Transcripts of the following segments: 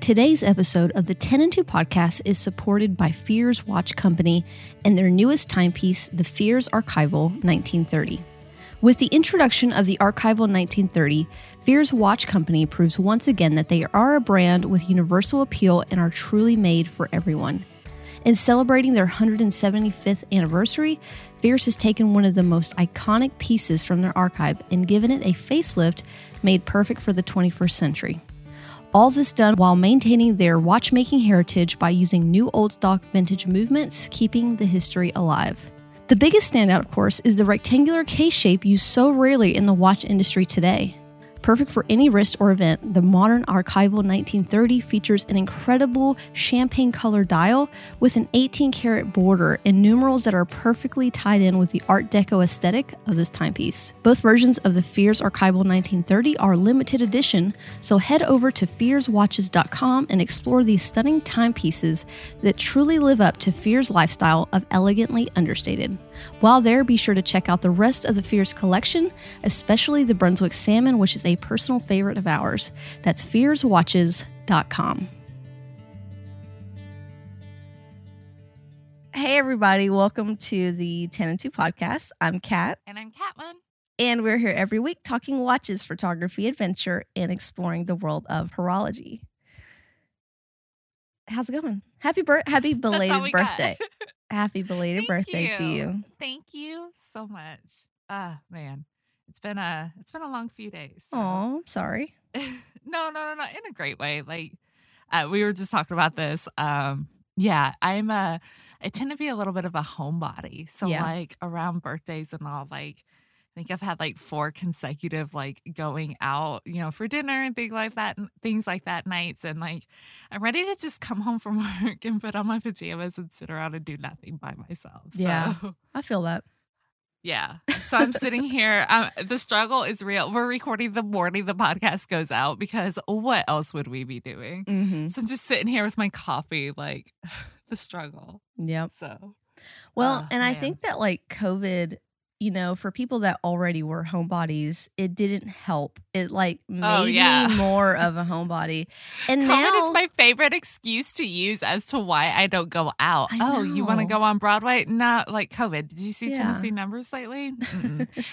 Today's episode of the 10 and 2 podcast is supported by Fears Watch Company and their newest timepiece, the Fears Archival 1930. With the introduction of the Archival 1930, Fears Watch Company proves once again that they are a brand with universal appeal and are truly made for everyone. In celebrating their 175th anniversary, Fears has taken one of the most iconic pieces from their archive and given it a facelift made perfect for the 21st century. All this done while maintaining their watchmaking heritage by using new old stock vintage movements, keeping the history alive. The biggest standout, of course, is the rectangular case shape used so rarely in the watch industry today. Perfect for any wrist or event, the modern Archival 1930 features an incredible champagne color dial with an 18 karat border and numerals that are perfectly tied in with the Art Deco aesthetic of this timepiece. Both versions of the Fears Archival 1930 are limited edition, so head over to fearswatches.com and explore these stunning timepieces that truly live up to Fears' lifestyle of elegantly understated. While there, be sure to check out the rest of the Fears collection, especially the Brunswick Salmon, which is a personal favorite of ours. That's fearswatches.com. Hey, everybody, welcome to the 10 and 2 podcast. I'm Kat, And I'm Catlin. and we're here every week talking watches, photography, adventure, and exploring the world of horology. How's it going? Happy bir- happy belated birthday. Happy belated Thank birthday to you. Thank you so much. Ah, man. It's been a it's been a long few days. so- Oh, sorry. no, no, no, no. In a great way. Like uh, we were just talking about this. Um, yeah, I'm a I tend to be a little bit of a homebody. So Yeah. like around birthdays and all, like I think I've had like four consecutive like going out, you know, for dinner and things like that, and things like that nights. And like I'm ready to just come home from work and put on my pajamas and sit around and do nothing by myself. Yeah. I feel that. Yeah. So I'm sitting here. Um, the struggle is real. We're recording the morning the podcast goes out because what else would we be doing? Mm-hmm. So I'm just sitting here with my coffee, like the struggle. Yep. So Well, Oh, and I think that like COVID, you know, for people that already were homebodies, it didn't help. It like oh, made Oh, yeah. me more of a homebody. And COVID now is my favorite excuse to use as to why I don't go out. I Oh, you want to go on Broadway? Not like COVID. Did you see Yeah. Tennessee numbers lately?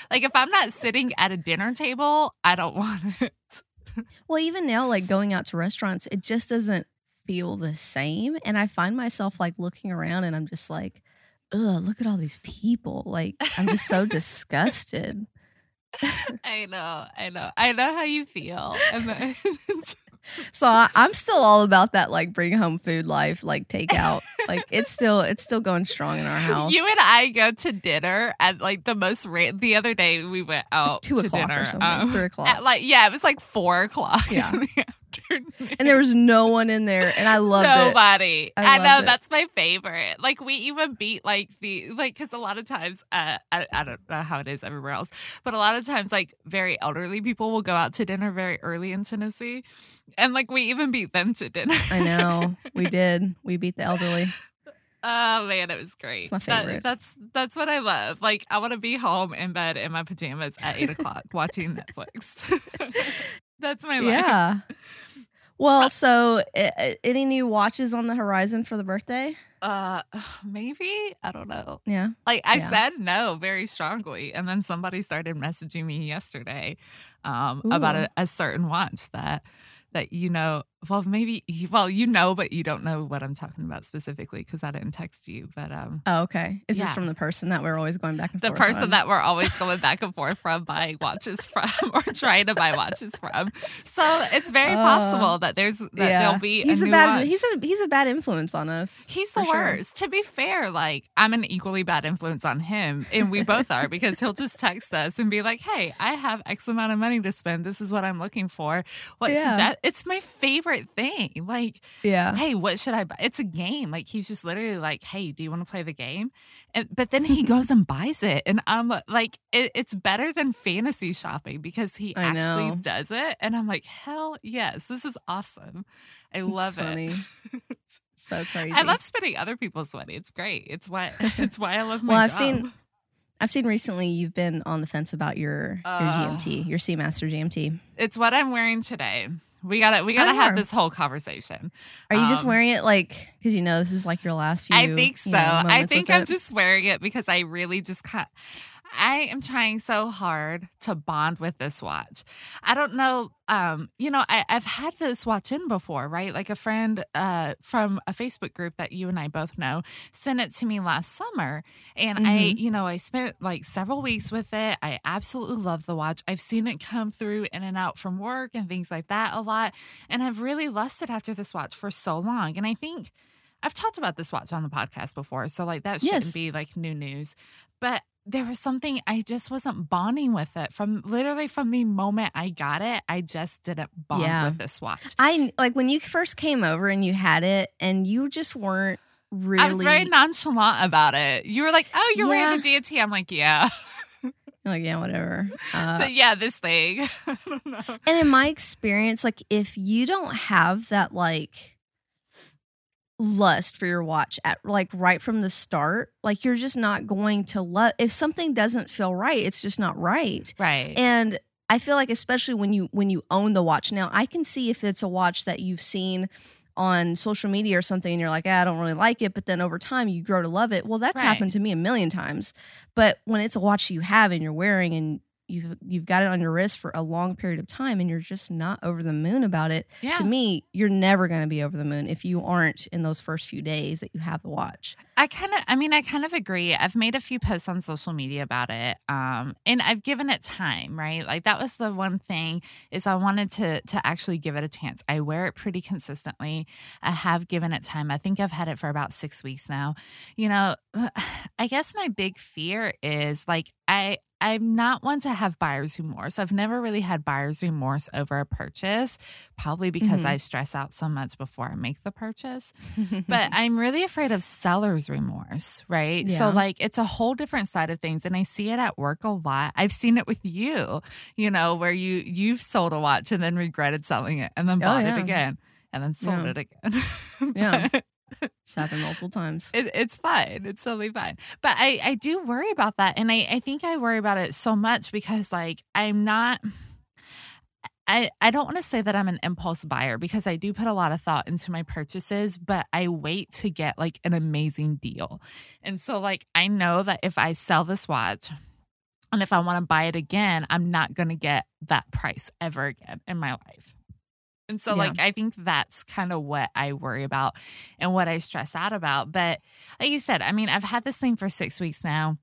Like if I'm not sitting at a dinner table, I don't want it. well, even now, like going out to restaurants, it just doesn't feel the same. And I find myself like looking around and I'm just like, ugh, look at all these people. Like I'm just so disgusted. I know, I know, I know how you feel. So I, I'm still all about that like bring home food life, like takeout. like it's still it's still going strong in our house. You and I go to dinner at like the most rate. The other day we went out two to o'clock dinner. or something. um, three o'clock. At like yeah, it was like four o'clock. Yeah. And there was no one in there, and I loved it. Nobody. I I, know it. that's my favorite. Like we even beat like the like because a lot of times uh, I I don't know how it is everywhere else, but a lot of times like very elderly people will go out to dinner very early in Tennessee, and like we even beat them to dinner. I know we did. We beat the elderly. Oh man, it was great. my That- favorite. that's that's what I love. Like I want to be home in bed in my pajamas at eight o'clock watching Netflix. that's my life. Yeah. Well, so uh, any new watches on the horizon for the birthday? Uh, maybe I don't know. Yeah. Like I Yeah. said no very strongly, and then somebody started messaging me yesterday um, about a, a certain watch that that you know. Well, maybe well you know, but you don't know what I'm talking about specifically because I didn't text you. But um, Oh, okay. Is this from the person that we're always going back and the forth? person on? that we're always going back and forth from buying watches from or trying to buy watches from. So it's very Uh, possible that there's that there'll be he's a, a, new bad watch. he's a he's a bad influence on us. He's the for sure. worst. To be fair, like I'm an equally bad influence on him, and we both are because he'll just text us and be like, "Hey, I have X amount of money to spend. This is what I'm looking for. What Yeah. suggest?" It's my favorite favorite thing. Like, Yeah. hey, what should I buy? It's a game. Like he's just literally like, hey, do you want to play the game? And but then he goes and buys it, and I'm like, it, it's better than fantasy shopping because he I actually know. does it, and I'm like, hell yes, this is awesome. I love funny. it. So crazy. I love spending other people's money. It's great. It's why it's why I love my Well, I've job. seen I've seen recently you've been on the fence about your your Uh. GMT, your Seamaster GMT. it's what I'm wearing today. We gotta we Oh, gotta have this whole conversation. Are you just Um, wearing it like because you know this is like your last few? I think so. you know, I think I'm it? just wearing it because I really just kind I am trying so hard to bond with this watch. I don't know. Um, you know, I, I've had this watch in before, right? Like a friend uh, from a Facebook group that you and I both know sent it to me last summer. And I, Mhm. you know, I spent like several weeks with it. I absolutely love the watch. I've seen it come through in and out from work and things like that a lot. And I've really lusted after this watch for so long. And I think I've talked about this watch on the podcast before, so like that shouldn't Yes. be like new news. But there was something I just wasn't bonding with it from literally from the moment I got it. I just didn't bond Yeah. with this watch. I like when you first came over and you had it, and you just weren't really. I was very nonchalant about it. You were like, "Oh, you're Yeah. wearing a DT." I'm like, "Yeah, like yeah, whatever. Uh, but yeah, this thing." I don't know. and in my experience, like if you don't have that like lust for your watch at like right from the start, like you're just not going to love. If something doesn't feel right, it's just not right. Right. And I feel like especially when you when you own the watch now, I can see if it's a watch that you've seen on social media or something and you're like, ah, I don't really like it, but then over time you grow to love it. Well, that's Right. happened to me a million times. But when it's a watch you have and you're wearing and you've you've got it on your wrist for a long period of time and you're just not over the moon about it, yeah. to me, you're never going to be over the moon if you aren't in those first few days that you have the watch. I kind of, I mean, I kind of agree. I've made a few posts on social media about it, um, and I've given it time. Right, like that was the one thing is I wanted to to actually give it a chance. I wear it pretty consistently. I have given it time. I think I've had it for about six weeks now. You know, I guess my big fear is like I. I'm not one to have buyer's remorse. I've never really had buyer's remorse over a purchase, probably because Mhm. I stress out so much before I make the purchase but I'm really afraid of seller's remorse, right? So, like, it's a whole different side of things. And I see it at work a lot. I've seen it with you, you know, where you, you've sold a watch and then regretted selling it and then Oh, bought yeah. it again and then sold Yeah. it again. Yeah. It's happened multiple times. It, it's fine. It's totally fine. But I, I do worry about that. And I, I think I worry about it so much because, like, I'm not. I, I don't want to say that I'm an impulse buyer because I do put a lot of thought into my purchases, but I wait to get like an amazing deal. And so, like, I know that if I sell this watch and if I want to buy it again, I'm not going to get that price ever again in my life. And so, Yeah. like, I think that's kind of what I worry about and what I stress out about. But like you said, I mean, I've had this thing for six weeks now.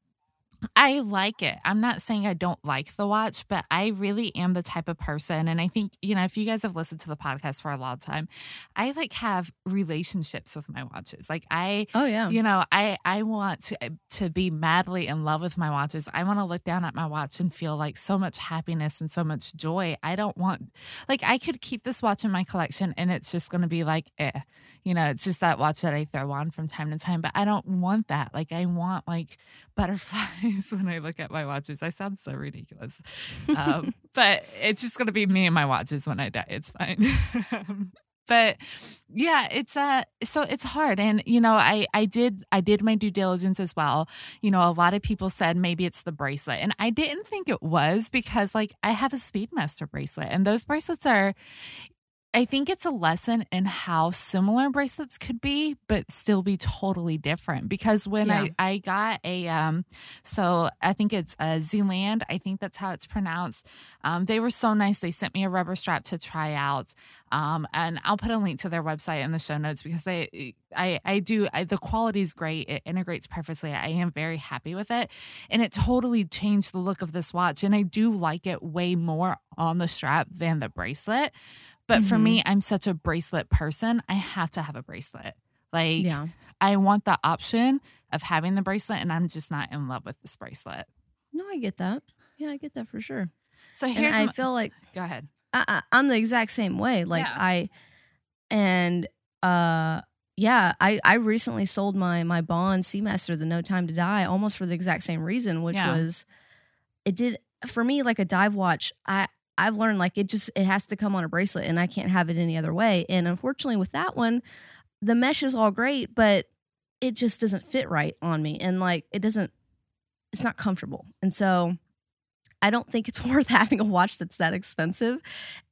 I like it. I'm not saying I don't like the watch, but I really am the type of person. And I think, you know, if you guys have listened to the podcast for a long time, I like have relationships with my watches. Like I, Oh yeah. you know, I I want to to be madly in love with my watches. I want to look down at my watch and feel like so much happiness and so much joy. I don't want like I could keep this watch in my collection and it's just going to be like eh. You know, it's just that watch that I throw on from time to time, but I don't want that. Like I want like butterflies when I look at my watches. I sound so ridiculous. Um, but it's just going to be me and my watches when I die. It's fine. But yeah it's uh so it's hard and you know i i did i did my due diligence as well you know a lot of people said maybe it's the bracelet and i didn't think it was because like i have a speedmaster bracelet and those bracelets are I think it's a lesson in how similar bracelets could be, but still be totally different. Because when Yeah. I, I got a, um, so I think it's a Zealand, I think that's how it's pronounced. Um, they were so nice. They sent me a rubber strap to try out. Um, and I'll put a link to their website in the show notes because they, I, I do, I, the quality is great. It integrates perfectly. I am very happy with it. And it totally changed the look of this watch. And I do like it way more on the strap than the bracelet. But for Mhm. me, I'm such a bracelet person. I have to have a bracelet. Like, yeah. I want the option of having the bracelet, and I'm just not in love with this bracelet. No, I get that. Yeah, I get that for sure. So And here's, I my- feel like go ahead. I, I, I'm the exact same way. Like Yeah. I, and uh yeah, I I recently sold my my Bond Seamaster, the No Time to Die, almost for the exact same reason, which Yeah. was it did for me like a dive watch. I I've learned like it just it has to come on a bracelet, and I can't have it any other way. And unfortunately, with that one, the mesh is all great, but it just doesn't fit right on me, and like it doesn't, it's not comfortable, and so. I don't think it's worth having a watch that's that expensive.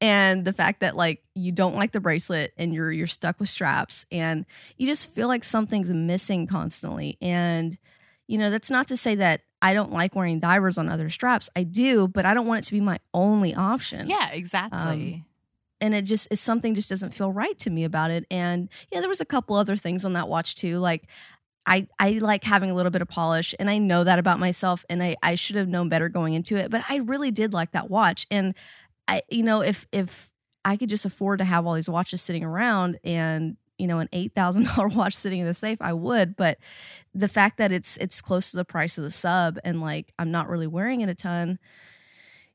And the fact that like you don't like the bracelet and you're you're stuck with straps and you just feel like something's missing constantly. And you know, that's not to say that I don't like wearing divers on other straps. I do, but I don't want it to be my only option. Yeah, exactly. Um, and it just is something just doesn't feel right to me about it. And yeah, there was a couple other things on that watch too. Like I, I like having a little bit of polish and I know that about myself and I, I should have known better going into it, but I really did like that watch. And I, you know, if, if I could just afford to have all these watches sitting around and, you know, an $8,000 watch sitting in the safe, I would. But the fact that it's, it's close to the price of the sub and like, I'm not really wearing it a ton,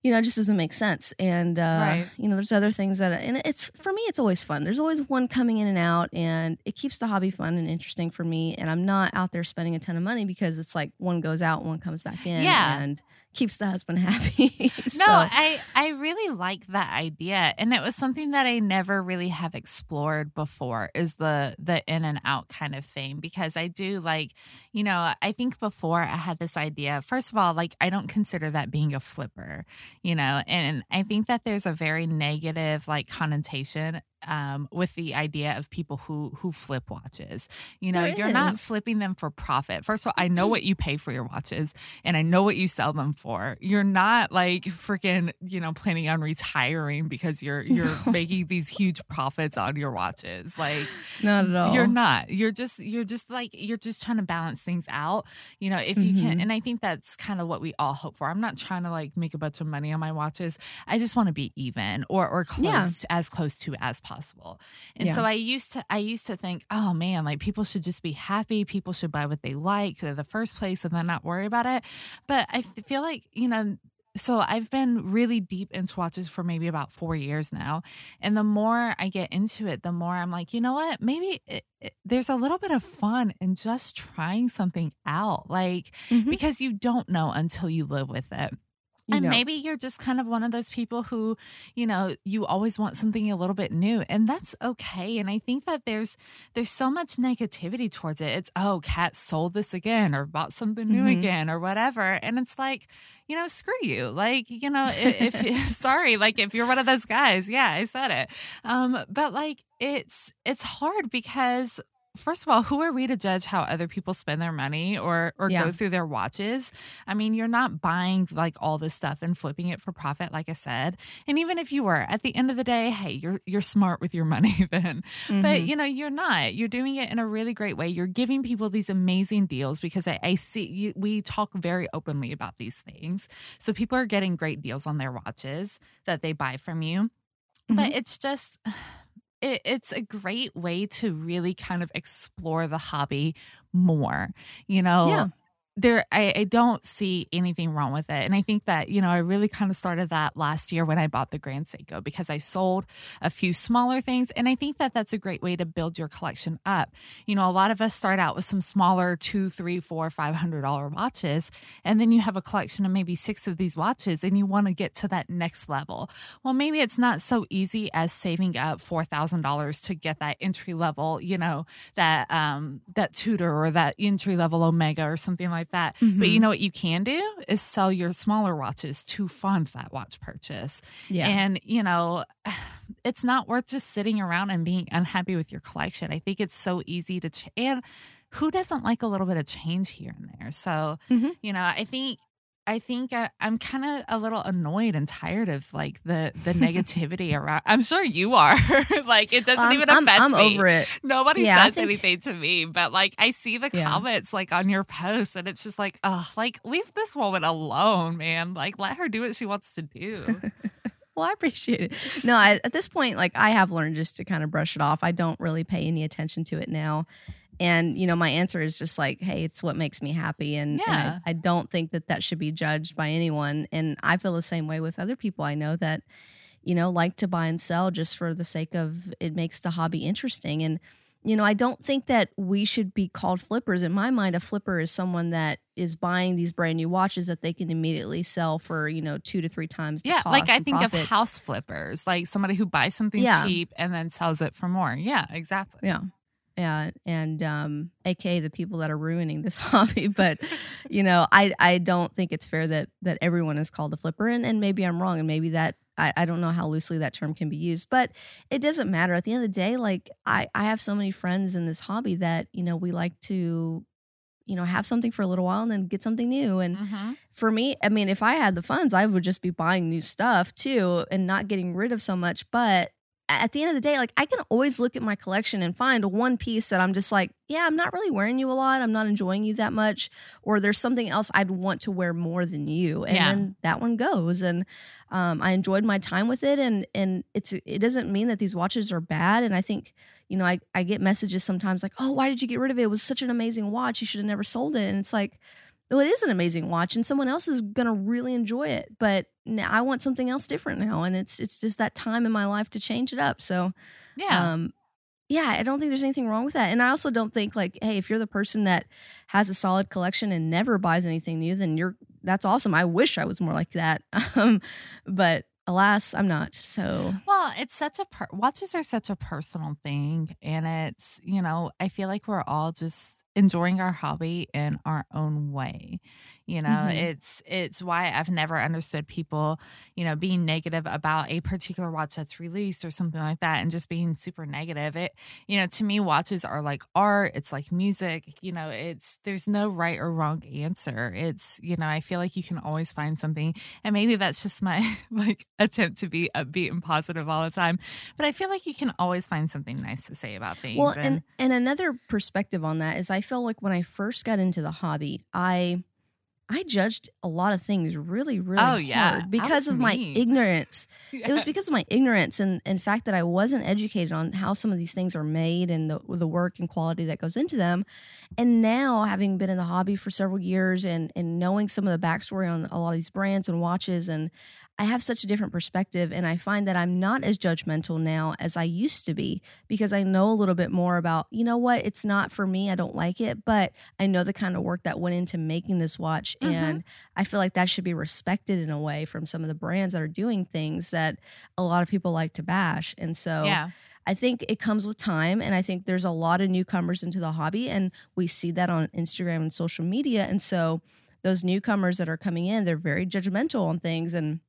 you know, it just doesn't make sense. And, uh, Right. you know, there's other things that, and it's, for me, it's always fun. There's always one coming in and out and it keeps the hobby fun and interesting for me. And I'm not out there spending a ton of money because it's like one goes out, one comes back in Yeah. and keeps the husband happy. No, I I really like that idea, and it was something that I never really have explored before. Is the the in and out kind of thing because I do like, you know, I think before I had this idea. First of all, like I don't consider that being a flipper, you know, and I think that there's a very negative like connotation um, with the idea of people who who flip watches. You know, There you're not is. flipping them for profit. First of all, I know what you pay for your watches and I know what you sell them for. You're not like freaking, you know, planning on retiring because you're you're making these huge profits on your watches. Like not at all. you're not. You're just you're just like you're just trying to balance things out. You know, if you can Mhm. and I think that's kind of what we all hope for. I'm not trying to like make a bunch of money on my watches. I just want to be even or or close Yeah. as close to as possible. And so I used to I used to think, oh man, like people should just be happy. People should buy what they like in the first place and then not worry about it. But I feel like, you know, so I've been really deep into watches for maybe about four years now. And the more I get into it, the more I'm like, you know what? Maybe it, it, there's a little bit of fun in just trying something out. Like, Mhm. because you don't know until you live with it. You and know. maybe you're just kind of one of those people who, you know, you always want something a little bit new, and that's okay. And I think that there's there's so much negativity towards it. It's oh, cat sold this again or bought something new Mhm. again or whatever, and it's like, you know, screw you. Like, you know, i- if, sorry, like if you're one of those guys, yeah, I said it. Um, but like it's it's hard because first of all, who are we to judge how other people spend their money or or Yeah. go through their watches? I mean, you're not buying like all this stuff and flipping it for profit, like I said. And even if you were, at the end of the day, hey, you're you're smart with your money then. But Mhm. you know, you're not. You're doing it in a really great way. You're giving people these amazing deals because I, I see you, we talk very openly about these things. So people are getting great deals on their watches that they buy from you. But Mhm. it's just it, it's a great way to really kind of explore the hobby more. You know, Yeah. There I, I don't see anything wrong with it. And I think that, you know, I really kind of started that last year when I bought the Grand Seiko because I sold a few smaller things. And I think that that's a great way to build your collection up. You know, a lot of us start out with some smaller two, three, four, five hundred dollar watches. And then you have a collection of maybe six of these watches and you want to get to that next level. Well, maybe it's not so easy as saving up four thousand dollars to get that entry level, you know, that um that Tudor or that entry level Omega or something like that. But you Mhm. know what you can do is sell your smaller watches to fund that watch purchase. yeah. And, you know, it's not worth just sitting around and being unhappy with your collection. I think it's so easy to, ch- and who doesn't like a little bit of change here and there? So, Mhm. you know, I think. I think I, I'm kind of a little annoyed and tired of like the the negativity around. I'm sure you are. like it doesn't even I'm, affect I'm me. over it. Nobody Yeah, says think- anything to me, but like I see the Yeah. comments like on your posts, and it's just like, oh, like leave this woman alone, man. Like let her do what she wants to do. Well, I appreciate it. No, I, at this point, like I have learned just to kind of brush it off. I don't really pay any attention to it now. And, you know, my answer is just like, hey, it's what makes me happy. And, and Yeah. I, I don't think that that should be judged by anyone. And I feel the same way with other people I know that, you know, like to buy and sell just for the sake of it makes the hobby interesting. And, you know, I don't think that we should be called flippers. In my mind, a flipper is someone that is buying these brand new watches that they can immediately sell for, you know, two to three times. yeah, like I think profit. of house flippers, like somebody who buys something Yeah. cheap and then sells it for more. Yeah, exactly. Yeah. Yeah, and um, aka the people that are ruining this hobby, but you know, I I don't think it's fair that that everyone is called a flipper, and and maybe I'm wrong, and maybe that I, I don't know how loosely that term can be used, but it doesn't matter. At the end of the day, like I I have so many friends in this hobby that you know we like to, you know, have something for a little while and then get something new, and hmm for me, I mean, if I had the funds, I would just be buying new stuff too and not getting rid of so much. But at the end of the day, like I can always look at my collection and find one piece that I'm just like, yeah, I'm not really wearing you a lot. I'm not enjoying you that much. Or there's something else I'd want to wear more than you. And Yeah. then that one goes. And um, I enjoyed my time with it. And and it's it doesn't mean that these watches are bad. And I think, you know, I, I get messages sometimes like, oh, why did you get rid of it? It was such an amazing watch. You should have never sold it. And it's like, well, it is an amazing watch, and someone else is gonna really enjoy it. But now I want something else different now, and it's it's just that time in my life to change it up. So, Yeah. um, yeah, I don't think there's anything wrong with that. And I also don't think like, hey, if you're the person that has a solid collection and never buys anything new, then you're that's awesome. I wish I was more like that, um, but alas, I'm not. So, Well, it's such a per- watches are such a personal thing, and it's you know I feel like we're all just enjoying our hobby in our own way. You know, Mhm. it's it's why I've never understood people, you know, being negative about a particular watch that's released or something like that, and just being super negative. It, you know, to me, watches are like art. It's like music. You know, it's there's no right or wrong answer. It's you know, I feel like you can always find something and maybe that's just my like attempt to be upbeat and positive all the time but i feel like you can always find something nice to say about things well, and and another perspective on that is I feel like when I first got into the hobby, I I judged a lot of things really, really Oh, yeah. hard because of my ignorance. Yeah. It was because of my ignorance and and fact that I wasn't educated on how some of these things are made and the the work and quality that goes into them. And now, having been in the hobby for several years and and knowing some of the backstory on a lot of these brands and watches, and I have such a different perspective, and I find that I'm not as judgmental now as I used to be because I know a little bit more about. You know what? It's not for me. I don't like it, but I know the kind of work that went into making this watch, Mhm. and I feel like that should be respected in a way from some of the brands that are doing things that a lot of people like to bash. And so yeah I think it comes with time. And I think there's a lot of newcomers into the hobby. And we see that on Instagram and social media. And so those newcomers that are coming in, they're very judgmental on things. And,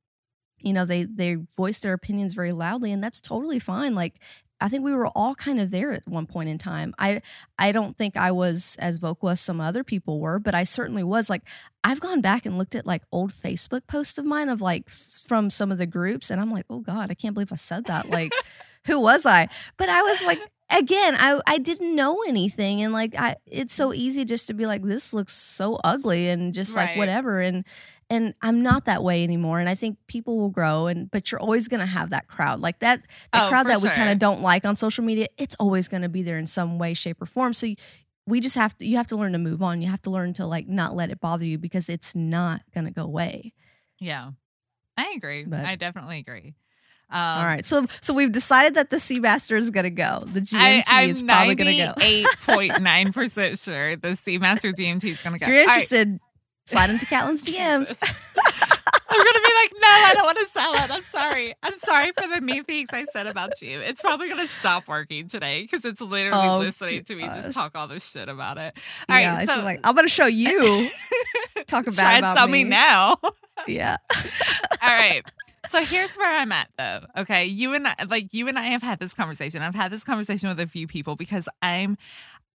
you know, they, they voice their opinions very loudly. And that's totally fine. Like, I think we were all kind of there at one point in time. I I don't think I was as vocal as some other people were, but I certainly was. Like I've gone back and looked at like old Facebook posts of mine of like from some of the groups, and I'm like, oh god, I can't believe I said that. Like, who was I? But I was like, again, I I didn't know anything, and like I, it's so mm. easy just to be like, this looks so ugly, and just like whatever, and and I'm not that way anymore. And I think people will grow, and but you're always gonna have that crowd, like that the Oh, crowd that we kind of don't like on social media. It's always gonna be there in some way, shape, or form. So. You, we just have to you have to learn to move on you have to learn to like not let it bother you because it's not going to go away yeah i agree But- i definitely agree um, all right so so we've decided that the seamaster is going to go the gmt I, is probably going to go Eight point nine percent sure the Seamaster GMT is going to go. if you're right. Slide into Catlin's dms I'm gonna be like, no, I don't want to sell it. I'm sorry. I'm sorry for the mean things I said about you. It's probably gonna stop working today because it's literally Oh, listening to me gosh. just talk all this shit about it. All right, yeah it's so like i'm going to show you talk bad try and about sell me me. now. yeah all right. So here's where I'm at though. Okay. You and I like you and I have had this conversation. I've had this conversation with a few people because I'm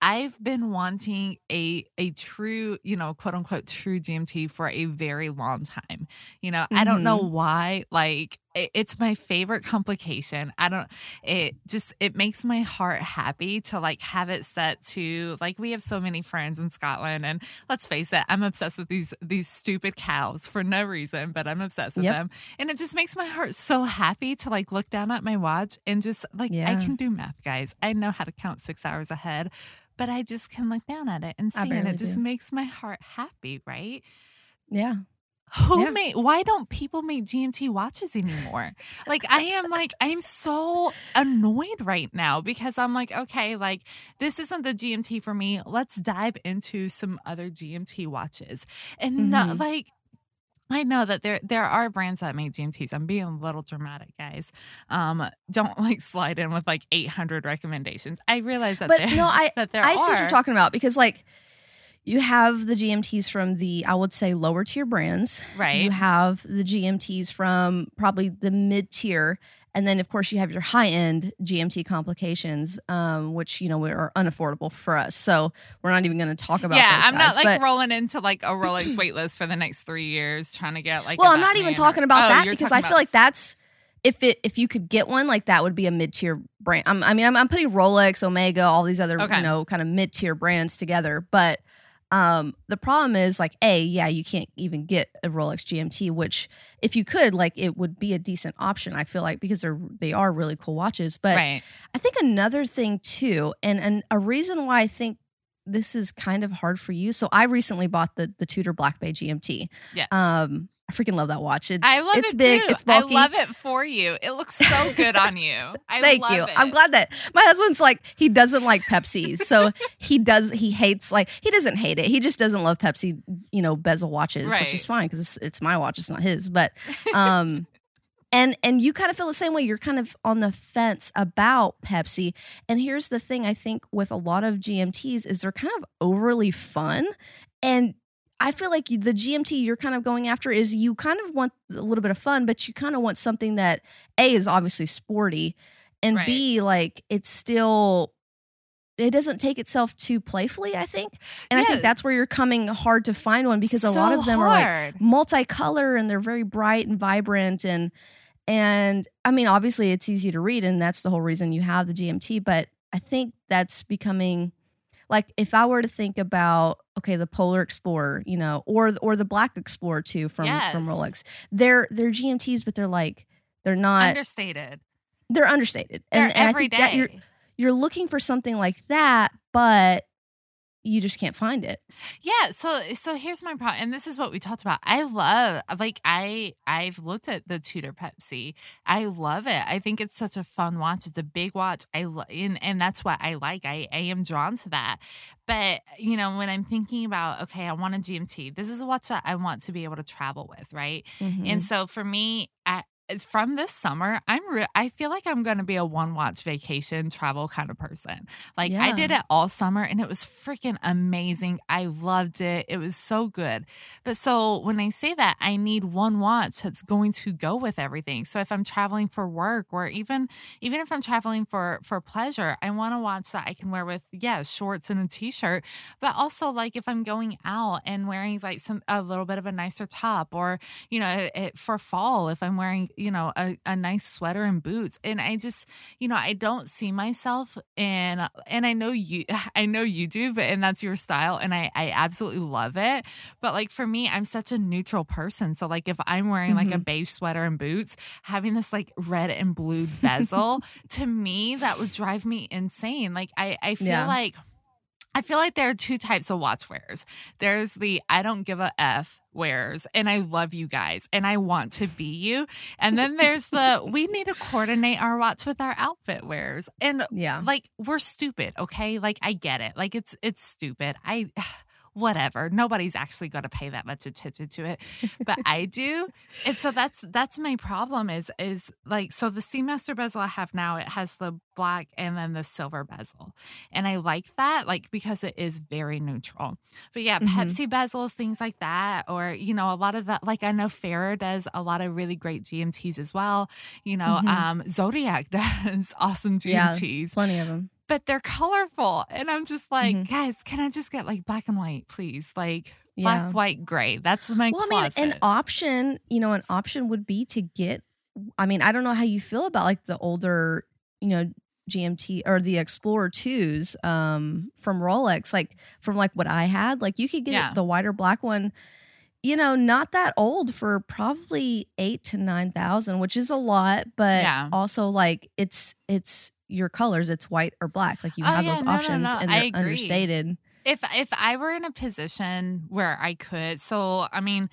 I've been wanting a a true, you know, quote unquote true GMT for a very long time. You know, I don't know mm-hmm. why. Like it's my favorite complication. I don't it just it makes my heart happy to like have it set to like we have so many friends in Scotland and let's face it, I'm obsessed with these these stupid cows for no reason, but I'm obsessed with Yep. them. And it just makes my heart so happy to like look down at my watch and just like I can do math, guys. I know how to count 6 hours ahead, but I just can look down at it and see and it just makes my heart happy, right? yeah who Yeah. made why don't people make GMT watches anymore? like I am like I am so annoyed right now because I'm like, okay, like this isn't the GMT for me. Let's dive into some other GMT watches. And no, Mhm. like I know that there there are brands that make GMTs. I'm being a little dramatic, guys. Um, don't like slide in with like 800 recommendations. I realize that But there, no, I- that there I are. see what you're talking about because like you have the GMTs from the I would say lower tier brands. right. You have the GMTs from probably the mid tier. And then, of course, you have your high end GMT complications, um, which you know are unaffordable for us. So we're not even going to talk about. yeah, I'm not like rolling into like a Rolex waitlist for the next three years trying to get like. well, I'm not even talking about that because I feel like that's if it if you could get one like that would be a mid tier brand. I'm, I mean, I'm, I'm putting Rolex, Omega, all these other Okay. you know kind of mid tier brands together, but. Um, the problem is like a yeah you can't even get a Rolex GMT which if you could like it would be a decent option I feel like because they're they are really cool watches but right. I think another thing too, and and a reason why I think this is kind of hard for you. So I recently bought the the Tudor Black Bay GMT. Yes. Um, I freaking love that watch. It's I love it's it big, too. it's bulky. I love it for you. It looks so good on you. I Thank you. It. I'm glad that my husband's like he doesn't like Pepsi, so he does he hates like he doesn't hate it. He just doesn't love Pepsi, you know, bezel watches, which is fine because it's, it's my watch, it's not his. But um, and and you kind of feel the same way. You're kind of on the fence about Pepsi. And here's the thing: I think with a lot of GMTs is they're kind of overly fun, and I feel like the GMT you're kind of going after is you kind of want a little bit of fun, but you kind of want something that a is obviously sporty, and Right. b like it's still. It doesn't take itself too playfully, I think, and I think that's where you're coming hard to find one because a lot of them are like hard. multicolor and they're very bright and vibrant and and I mean obviously it's easy to read and that's the whole reason you have the GMT but I think that's becoming like if I were to think about okay the Polar Explorer you know or or the Black Explorer too from from Rolex they're they're GMTs but they're like they're not understated. they're understated They're and, and I every that you're you're looking for something like that but you just can't find it Yeah, so so here's my problem, and this is what we talked about. I love like I I've looked at the Tudor Pepsi. I love it. I think it's such a fun watch. It's a big watch. I lo- and and that's what I like. I I am drawn to that. But you know, when I'm thinking about okay, I want a GMT. This is a watch that I want to be able to travel with, right? Mhm. And so for me, I, from this summer, I'm re- I feel like I'm going to be a one watch vacation travel kind of person. Like I did it all summer and it was freaking amazing. I loved it. It was so good. But so when I say that, I need one watch that's going to go with everything. So if I'm traveling for work or even even if I'm traveling for for pleasure, I want a watch that I can wear with yeah, shorts and a t-shirt, but also like if I'm going out and wearing like some a little bit of a nicer top or you know, it, for fall, if I'm wearing, you know, a, a nice sweater and boots. And I just, you know, I don't see myself in, and I know you, I know you do, but, and that's your style. And I, I absolutely love it. But like for me, I'm such a neutral person. So like if I'm wearing like a mm-hmm. beige sweater and boots, having this like red and blue bezel, to me, that would drive me insane. Like I, I feel Yeah. like, I feel like there are two types of watch wearers. There's the I don't give a F wearers, and I love you guys, and I want to be you. And then there's the we need to coordinate our watch with our outfit wearers. And yeah like we're stupid, okay? Like I get it. Like it's it's stupid. I whatever. Nobody's actually going to pay that much attention to it, but I do. And so that's that's my problem is is like so the Seamaster bezel I have now it has the black and then the silver bezel. And I like that like because it is very neutral. But yeah, Mhm. Pepsi bezels things like that or you know a lot of that like I know Farer does a lot of really great GMTs as well. You know, Mhm. um Zodiac does awesome Yeah. GMTs plenty of them but they're colorful. And I'm just like, Mhm. guys, can I just get like black and white, please? Like Yeah. black, white, gray. That's my well, I mean, an option, you know, an option would be to get. I mean, I don't know how you feel about like the older, you know, GMT or the Explorer twos um, from Rolex, like from like what I had. Like you could get Yeah. the wider black one, you know, not that old for probably eight to nine thousand, which is a lot, but Yeah. also like it's it's your colors. It's white or black. Like you Oh, have yeah, those no, no, options, no, and they're understated. if if I were in a position where I could, so I mean,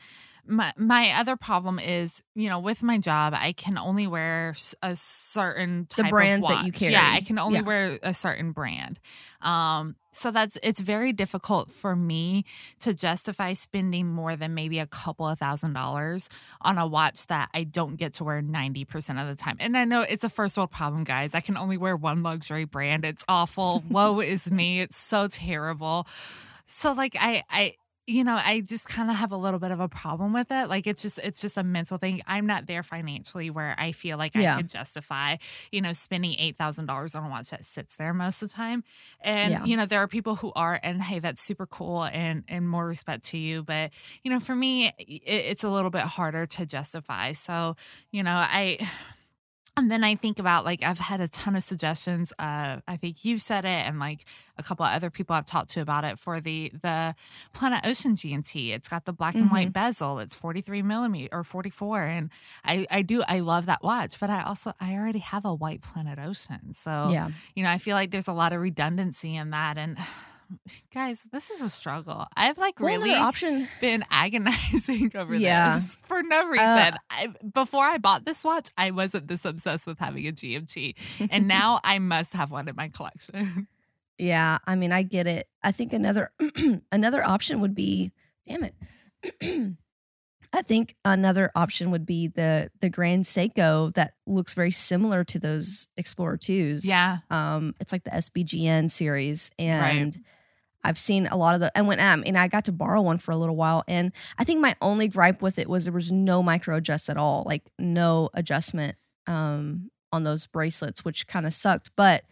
my my other problem is, you know, with my job, I can only wear a certain The type brand of that you watch. carry. Yeah, I can only Yeah. wear a certain brand. Um, so that's it's very difficult for me to justify spending more than maybe a couple of thousand dollars on a watch that I don't get to wear 90% of the time. And I know it's a first world problem, guys. I can only wear one luxury brand. It's awful. Woe is me. It's so terrible. So like I I you know, I just kind of have a little bit of a problem with it. Like it's just it's just a mental thing. I'm not there financially where I feel like Yeah. I could justify, you know, spending eight thousand dollars on a watch that sits there most of the time. And Yeah. you know, there are people who are, and hey, that's super cool, and and more respect to you. But you know, for me, it, it's a little bit harder to justify. So you know, I. And then I think about like I've had a ton of suggestions. Uh, I think you've said it, and like a couple of other people I've talked to about it for the the Planet Ocean GMT. It's got the black and white bezel. It's forty three millimeter or forty four, and I I do I love that watch. But I also I already have a white Planet Ocean, so Yeah. you know I feel like there's a lot of redundancy in that. And guys, this is a struggle. I've like Well, really option. been agonizing over Yeah. this for no reason. I, before I bought this watch, I wasn't this obsessed with having a GMT, and now I must have one in my collection. Yeah, I mean, I get it. I think another another option would be, damn it. I think another option would be the the Grand Seiko that looks very similar to those Explorer 2s. yeah, Um, it's like the SBGN series, Right. I've seen a lot of the. And when um, and I got to borrow one for a little while, and I think my only gripe with it was there was no micro adjust at all, like no adjustment um on those bracelets, which kind of sucked. But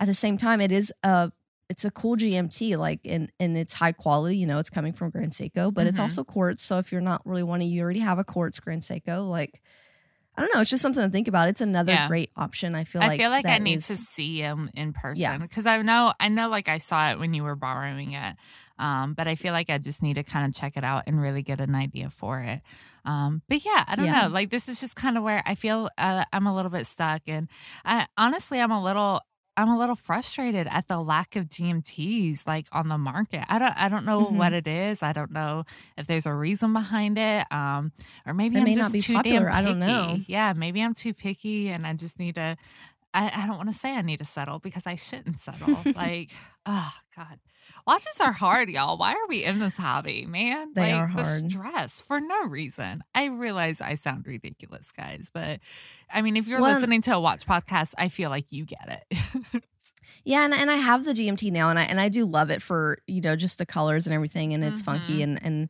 at the same time, it is a it's a cool GMT, like and and it's high quality. You know, it's coming from Grand Seiko, but it's Mhm. also quartz. So if you're not really wanting, you already have a quartz Grand Seiko, like. I don't know. It's just something to think about. It's another Yeah. great option. I feel I like I feel like I need is- to see him in person because I know I know like I saw it when you were borrowing it, um, but I feel like I just need to kind of check it out and really get an idea for it. Um, but yeah, I don't Yeah. know. Like this is just kind of where I feel uh, I'm a little bit stuck, and I, honestly, I'm a little. I'm a little frustrated at the lack of GMTs like on the market. I don't I don't know Mhm. what it is. I don't know if there's a reason behind it. Um or maybe They I'm may just not be too popular. damn I don't know. Yeah, maybe I'm too picky and I just need to I, I don't want to say I need to settle because I shouldn't settle. like, oh God. Watches are hard, y'all. Why are we in this hobby, man? They like are the hard. stress for no reason. I realize I sound ridiculous, guys, but I mean, if you're Well, listening to a watch podcast, I feel like you get it. Yeah, and, and I have the GMT now, and I and I do love it for you know just the colors and everything, and it's funky Mhm. and and.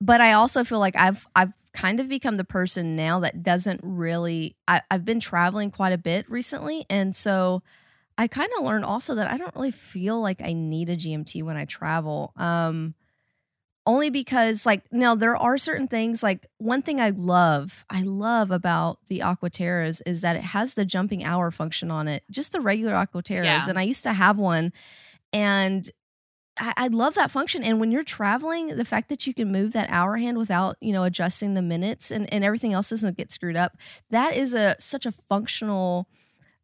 But I also feel like I've I've kind of become the person now that doesn't really. I, I've been traveling quite a bit recently, and so I kind of learned also that I don't really feel like I need a GMT when I travel. Um, only because like now there are certain things like one thing I love I love about the Aquaterras is that it has the jumping hour function on it just the regular Aquaterras Yeah. and I used to have one and I, I love that function and when you're traveling the fact that you can move that hour hand without you know adjusting the minutes and, and everything else doesn't get screwed up that is a such a functional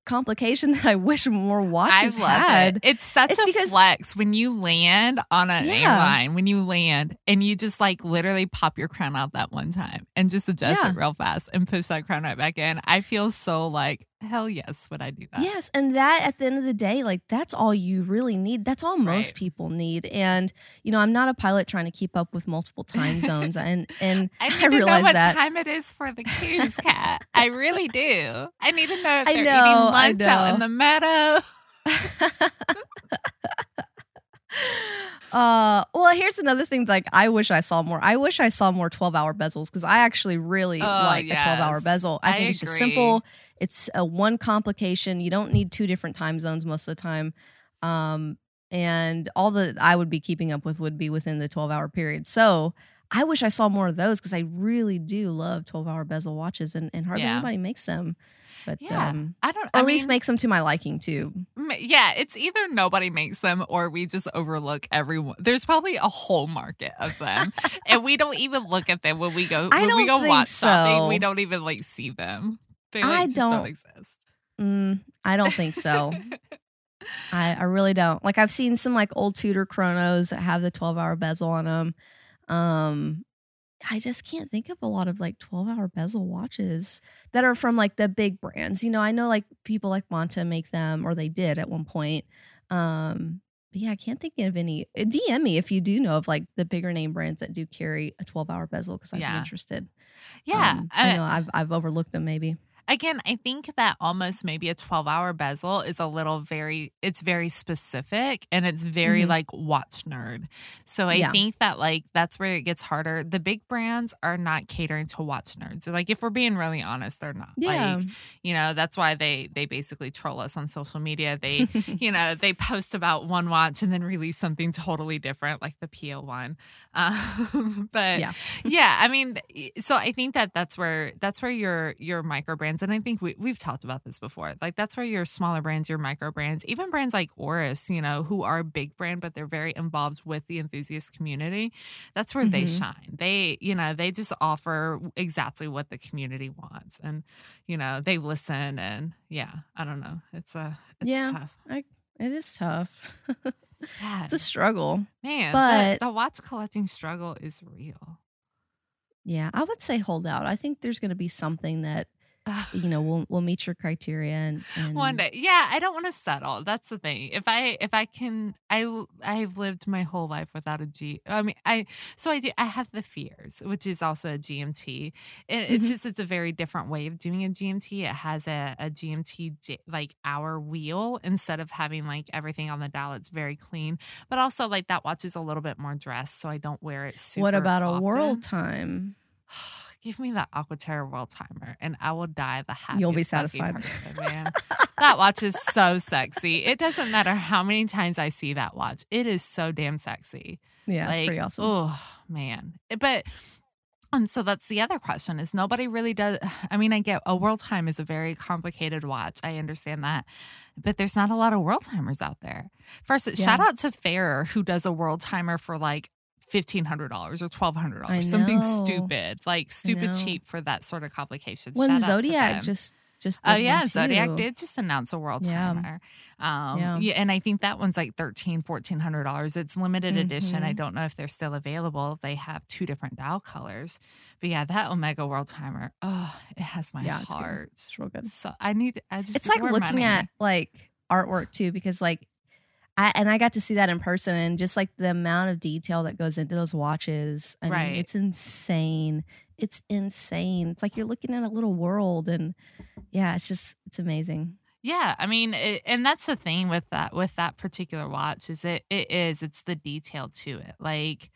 complication that I wish more watches I love had it. It's such It's a because- flex when you land on an Yeah. airline, when you land and you just like literally pop your crown out that one time and just adjust Yeah. it real fast and push that crown right back in. I feel so like, hell yes, would I do that? Yes, and that at the end of the day, like that's all you really need. That's all most Right. people need. And you know, I'm not a pilot trying to keep up with multiple time zones, and and I I, need to know realize what that. time it is for the cruise, cat. I really do. I need to know if I they're know, eating lunch out in the meadow. uh, well, here's another thing. Like, I wish I saw more. I wish I saw more 12 hour bezels because I actually really Oh, like a 12 hour bezel. I I think it's just simple. It's a one complication. You don't need two different time zones most of the time. Um, and all that I would be keeping up with would be within the 12 hour period. So I wish I saw more of those because I really do love 12 hour bezel watches and, and hardly Yeah. anybody makes them. But Yeah. um, I don't or I at least mean, makes them to my liking too. Yeah, it's either nobody makes them or we just overlook everyone. There's probably a whole market of them, and we don't even look at them when we go I when we go think watch something. so. We don't even like see them. They I like, just don't, don't- exist. Mm, I don't think so. I, I really don't. Like I've seen some like old Tudor chronos that have the 12 hour bezel on them. Um I just can't think of a lot of like 12 hour bezel watches that are from like the big brands. You know, I know like people like Monta make them or they did at one point. Um, but yeah, I can't think of any. uh, DM me if you do know of like the bigger name brands that do carry a 12 hour bezel because I'd be Yeah. interested. Yeah. Um, I I- know I've, I've overlooked them maybe. Again i think that almost maybe a 12 hour bezel is a little very it's very specific and it's very Mhm. like watch nerd so i Yeah. think that like that's where it gets harder the big brands are not catering to watch nerds like if we're being really honest they're not Yeah. like you know that's why they they basically troll us on social media they you know they post about one watch and then release something totally different like the peel one um, but Yeah. yeah i mean so i think that that's where that's where your your micro brands and i think we, we've talked about this before like that's where your smaller brands your micro brands even brands like oris you know who are a big brand but they're very involved with the enthusiast community that's where they Mhm. shine they you know they just offer exactly what the community wants and you know they listen and yeah i don't know it's a it's Yeah. tough it is tough. it's a struggle. man but- the, the watch collecting struggle is real Yeah, I would say hold out. I think there's going to be something that you know we'll we'll meet your criteria and, and one day. Yeah i don't want to settle. That's the thing. If i if i can i i've lived my whole life without a g i mean i so i do i have the Farers which is also a gmt and it's Mhm. just it's a very different way of doing a gmt it has a, a gmt like hour wheel instead of having like everything on the dial. It's very clean but also like that watch is a little bit more dressed so i don't wear it super What about a world time? Give me that Aquaterra World Timer, and I will die the happiest. You'll be satisfied. person, man. that watch is so sexy. It doesn't matter how many times I see that watch; it is so damn sexy. Yeah, it's pretty awesome. Oh man, eh, but. And so that's the other question is nobody really does I mean I get a world time is a very complicated watch. I understand that. But there's not a lot of world timers out there. First, shout out to Farer who does a world timer for like fifteen hundred dollars or $1200 Something stupid. Like stupid cheap for that sort of complication. when Shout Zodiac just just Oh yeah, Zodiac did just announce a world Yeah. timer. Um Yeah. yeah. and I think that one's like thirteen, fourteen hundred dollars. It's limited edition. I Mhm. don't know if they're still available. They have two different dial colors. But yeah, that Omega World Timer, oh, it has my Yeah, it's good. heart. It's real good. So I need I just It's like looking money. at like artwork too, because like I and I got to see that in person and just like the amount of detail that goes into those watches. I Right. mean, it's insane. It's insane. It's like you're looking at a little world and yeah, it's just it's amazing. Yeah, I mean, it, and that's the thing with that with that particular watch is it it is it's the detail to it. Like,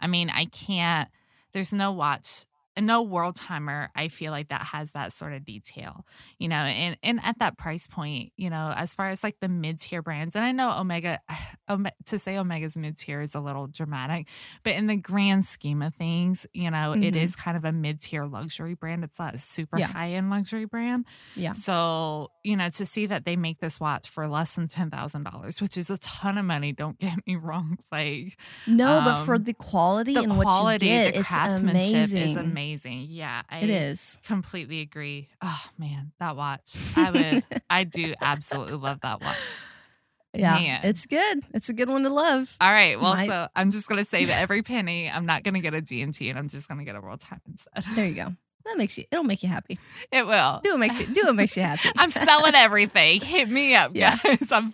I mean, I can't. There's no watch, no world timer. I feel like that has that sort of detail, you know. And and at that price point, you know, as far as like the mid tier brands, and I know Omega, Ome- to say Omega's mid tier is a little dramatic, but in the grand scheme of things, you know, it Mhm. is kind of a mid tier luxury brand. It's not a super Yeah. high end luxury brand. Yeah. So, you know, to see that they make this watch for less than $10,000, which is a ton of money, don't get me wrong. Like, No, but for Um, the quality the and what quality, you get, the craftsmanship amazing. is amazing. Yeah. I It is. completely agree. Oh, man, that watch. I would, I do absolutely love that watch. Yeah, Man. it's good. It's a good one to love. All right. Well, Might- so I'm just going to save every penny. I'm not going to get a GMT and I'm just going to get a world time instead. There you go. That makes you. It'll make you happy. It will. Do what makes you. Do what makes you happy. I'm selling everything. Hit me up, Yeah. guys. I'm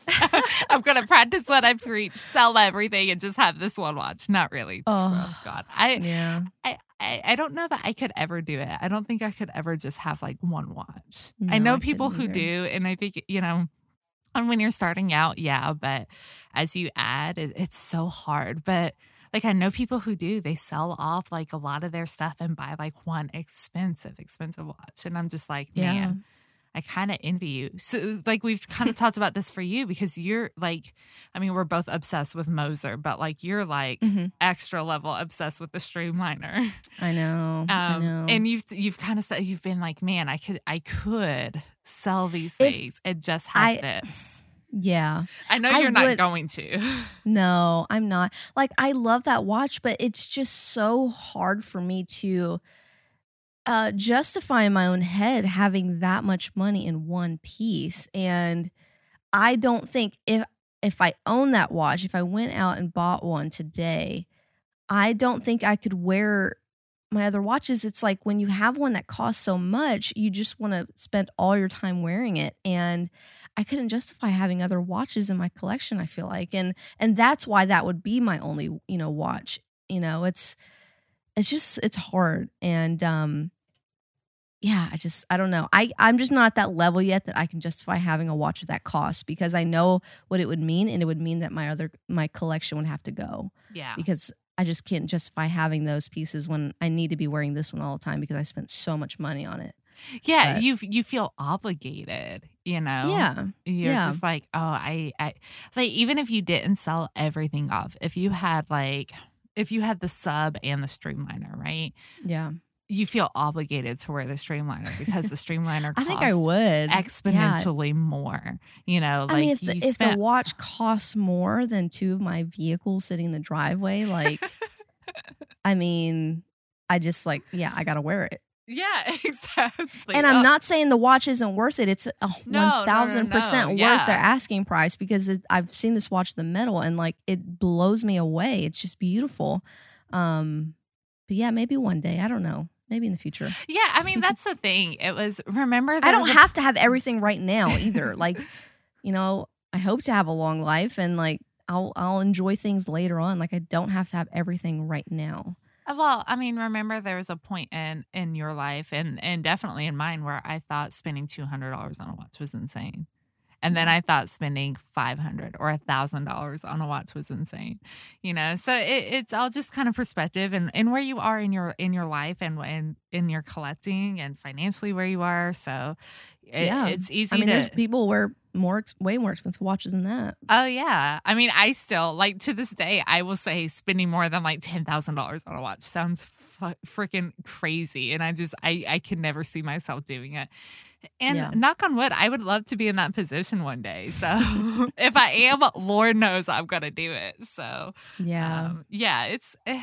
I'm gonna practice what I preach, sell everything, and just have this one watch. Not really. Oh, oh. God, I, yeah. I I I don't know that I could ever do it. I don't think I could ever just have like one watch. No, I know I people who do, and I think you know. And when you're starting out, yeah, but as you add, it, it's so hard. But like I know people who do, they sell off like a lot of their stuff and buy like one expensive, expensive watch. And I'm just like, Yeah. man, I kind of envy you. So, like, we've kind of talked about this for you because you're like, I mean, we're both obsessed with Moser, but like, you're like Mhm. extra level obsessed with the Streamliner. I know. I Um, know. and you've you've kind of said you've been like, man, I could I could sell these If things and just have I- this. yeah. I know you're not would- going to. No, I'm not. Like I love that watch, but it's just so hard for me to uh justify in my own head having that much money in one piece. And I don't think if if I own that watch, if I went out and bought one today, I don't think I could wear my other watches, it's like when you have one that costs so much, you just want to spend all your time wearing it. And I couldn't justify having other watches in my collection, I feel like. And and that's why that would be my only, you know, watch. You know, it's it's just it's hard. And um yeah, I just I don't know. I I'm just not at that level yet that I can justify having a watch at that cost because I know what it would mean and it would mean that my other my collection would have to go Yeah. because I just can't justify having those pieces when I need to be wearing this one all the time because I spent so much money on it. Yeah, you you feel obligated, you know. Yeah. You're yeah. just like, oh, I, I like even if you didn't sell everything off, if you had like if you had the sub and the streamliner, right? Yeah. You feel obligated to wear the streamliner because the streamliner I think I costs would. Yeah. exponentially more. You know, like I mean, if the, if the watch costs more than two of my vehicles sitting in the driveway, like, I mean, I just like, yeah, I gotta wear it. Yeah, exactly. and I'm Oh, not saying the watch isn't worth it. It's a one thousand percent worth Yeah. their asking price because it, I've seen this watch, the metal, and like it blows me away. It's just beautiful. Um, but yeah, maybe one day. I don't know. Maybe in the future. Yeah, I mean that's the thing. It was remember that I don't was a- have to have everything right now either. like, you know, I hope to have a long life and like I'll I'll enjoy things later on. Like I don't have to have everything right now. Uh, Well, I mean, remember there was a point in in your life and and definitely in mine where I thought spending two hundred dollars on a watch was insane, and then mm-hmm. I thought spending five hundred or a thousand dollars on a watch was insane. You know, so it, it's all just kind of perspective and and where you are in your in your life and when in your collecting and financially where you are. So it, Yeah. it's easy I mean, to. there's people wear more way more expensive watches than that. Oh yeah, I mean, I still like to this day. I will say spending more than like ten thousand dollars on a watch sounds fu- freaking crazy, and I just I I can never see myself doing it. And Yeah. knock on wood, I would love to be in that position one day. So if I am, Lord knows I'm gonna do it. So Yeah. um, yeah, it's eh,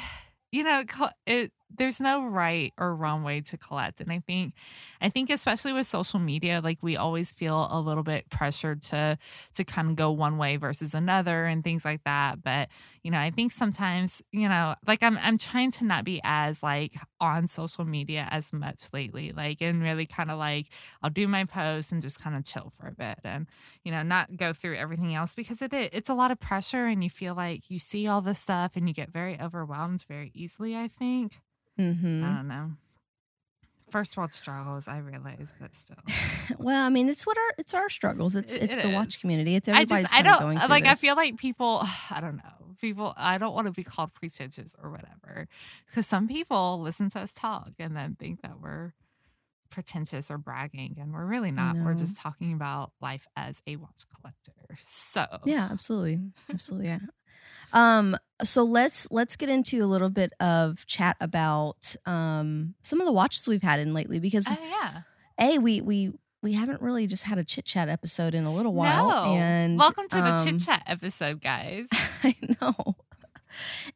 you know it. There's no right or wrong way to collect, and I think, I think especially with social media, like we always feel a little bit pressured to to kind of go one way versus another and things like that. But you know, I think sometimes you know, like I'm I'm trying to not be as like on social media as much lately, like and really kind of like I'll do my post and just kind of chill for a bit and you know not go through everything else because it it's a lot of pressure and you feel like you see all this stuff and you get very overwhelmed very easily i think. Hmm i don't know first world struggles i realize but still well, I mean, it's what our it's our struggles. It's It- it's it the is. watch community. It's i everybody's just i kinda don't going uh, through like i feel like people i don't know people i don't want to be called pretentious or whatever because some people listen to us talk and then think that we're pretentious or bragging and we're really not we're just talking about life as a watch collector so Yeah, absolutely. Absolutely. Yeah. Um so let's let's get into a little bit of chat about um some of the watches we've had in lately because oh yeah a we we we haven't really just had a chit chat episode in a little while No. and welcome to the um, chit chat episode guys I know.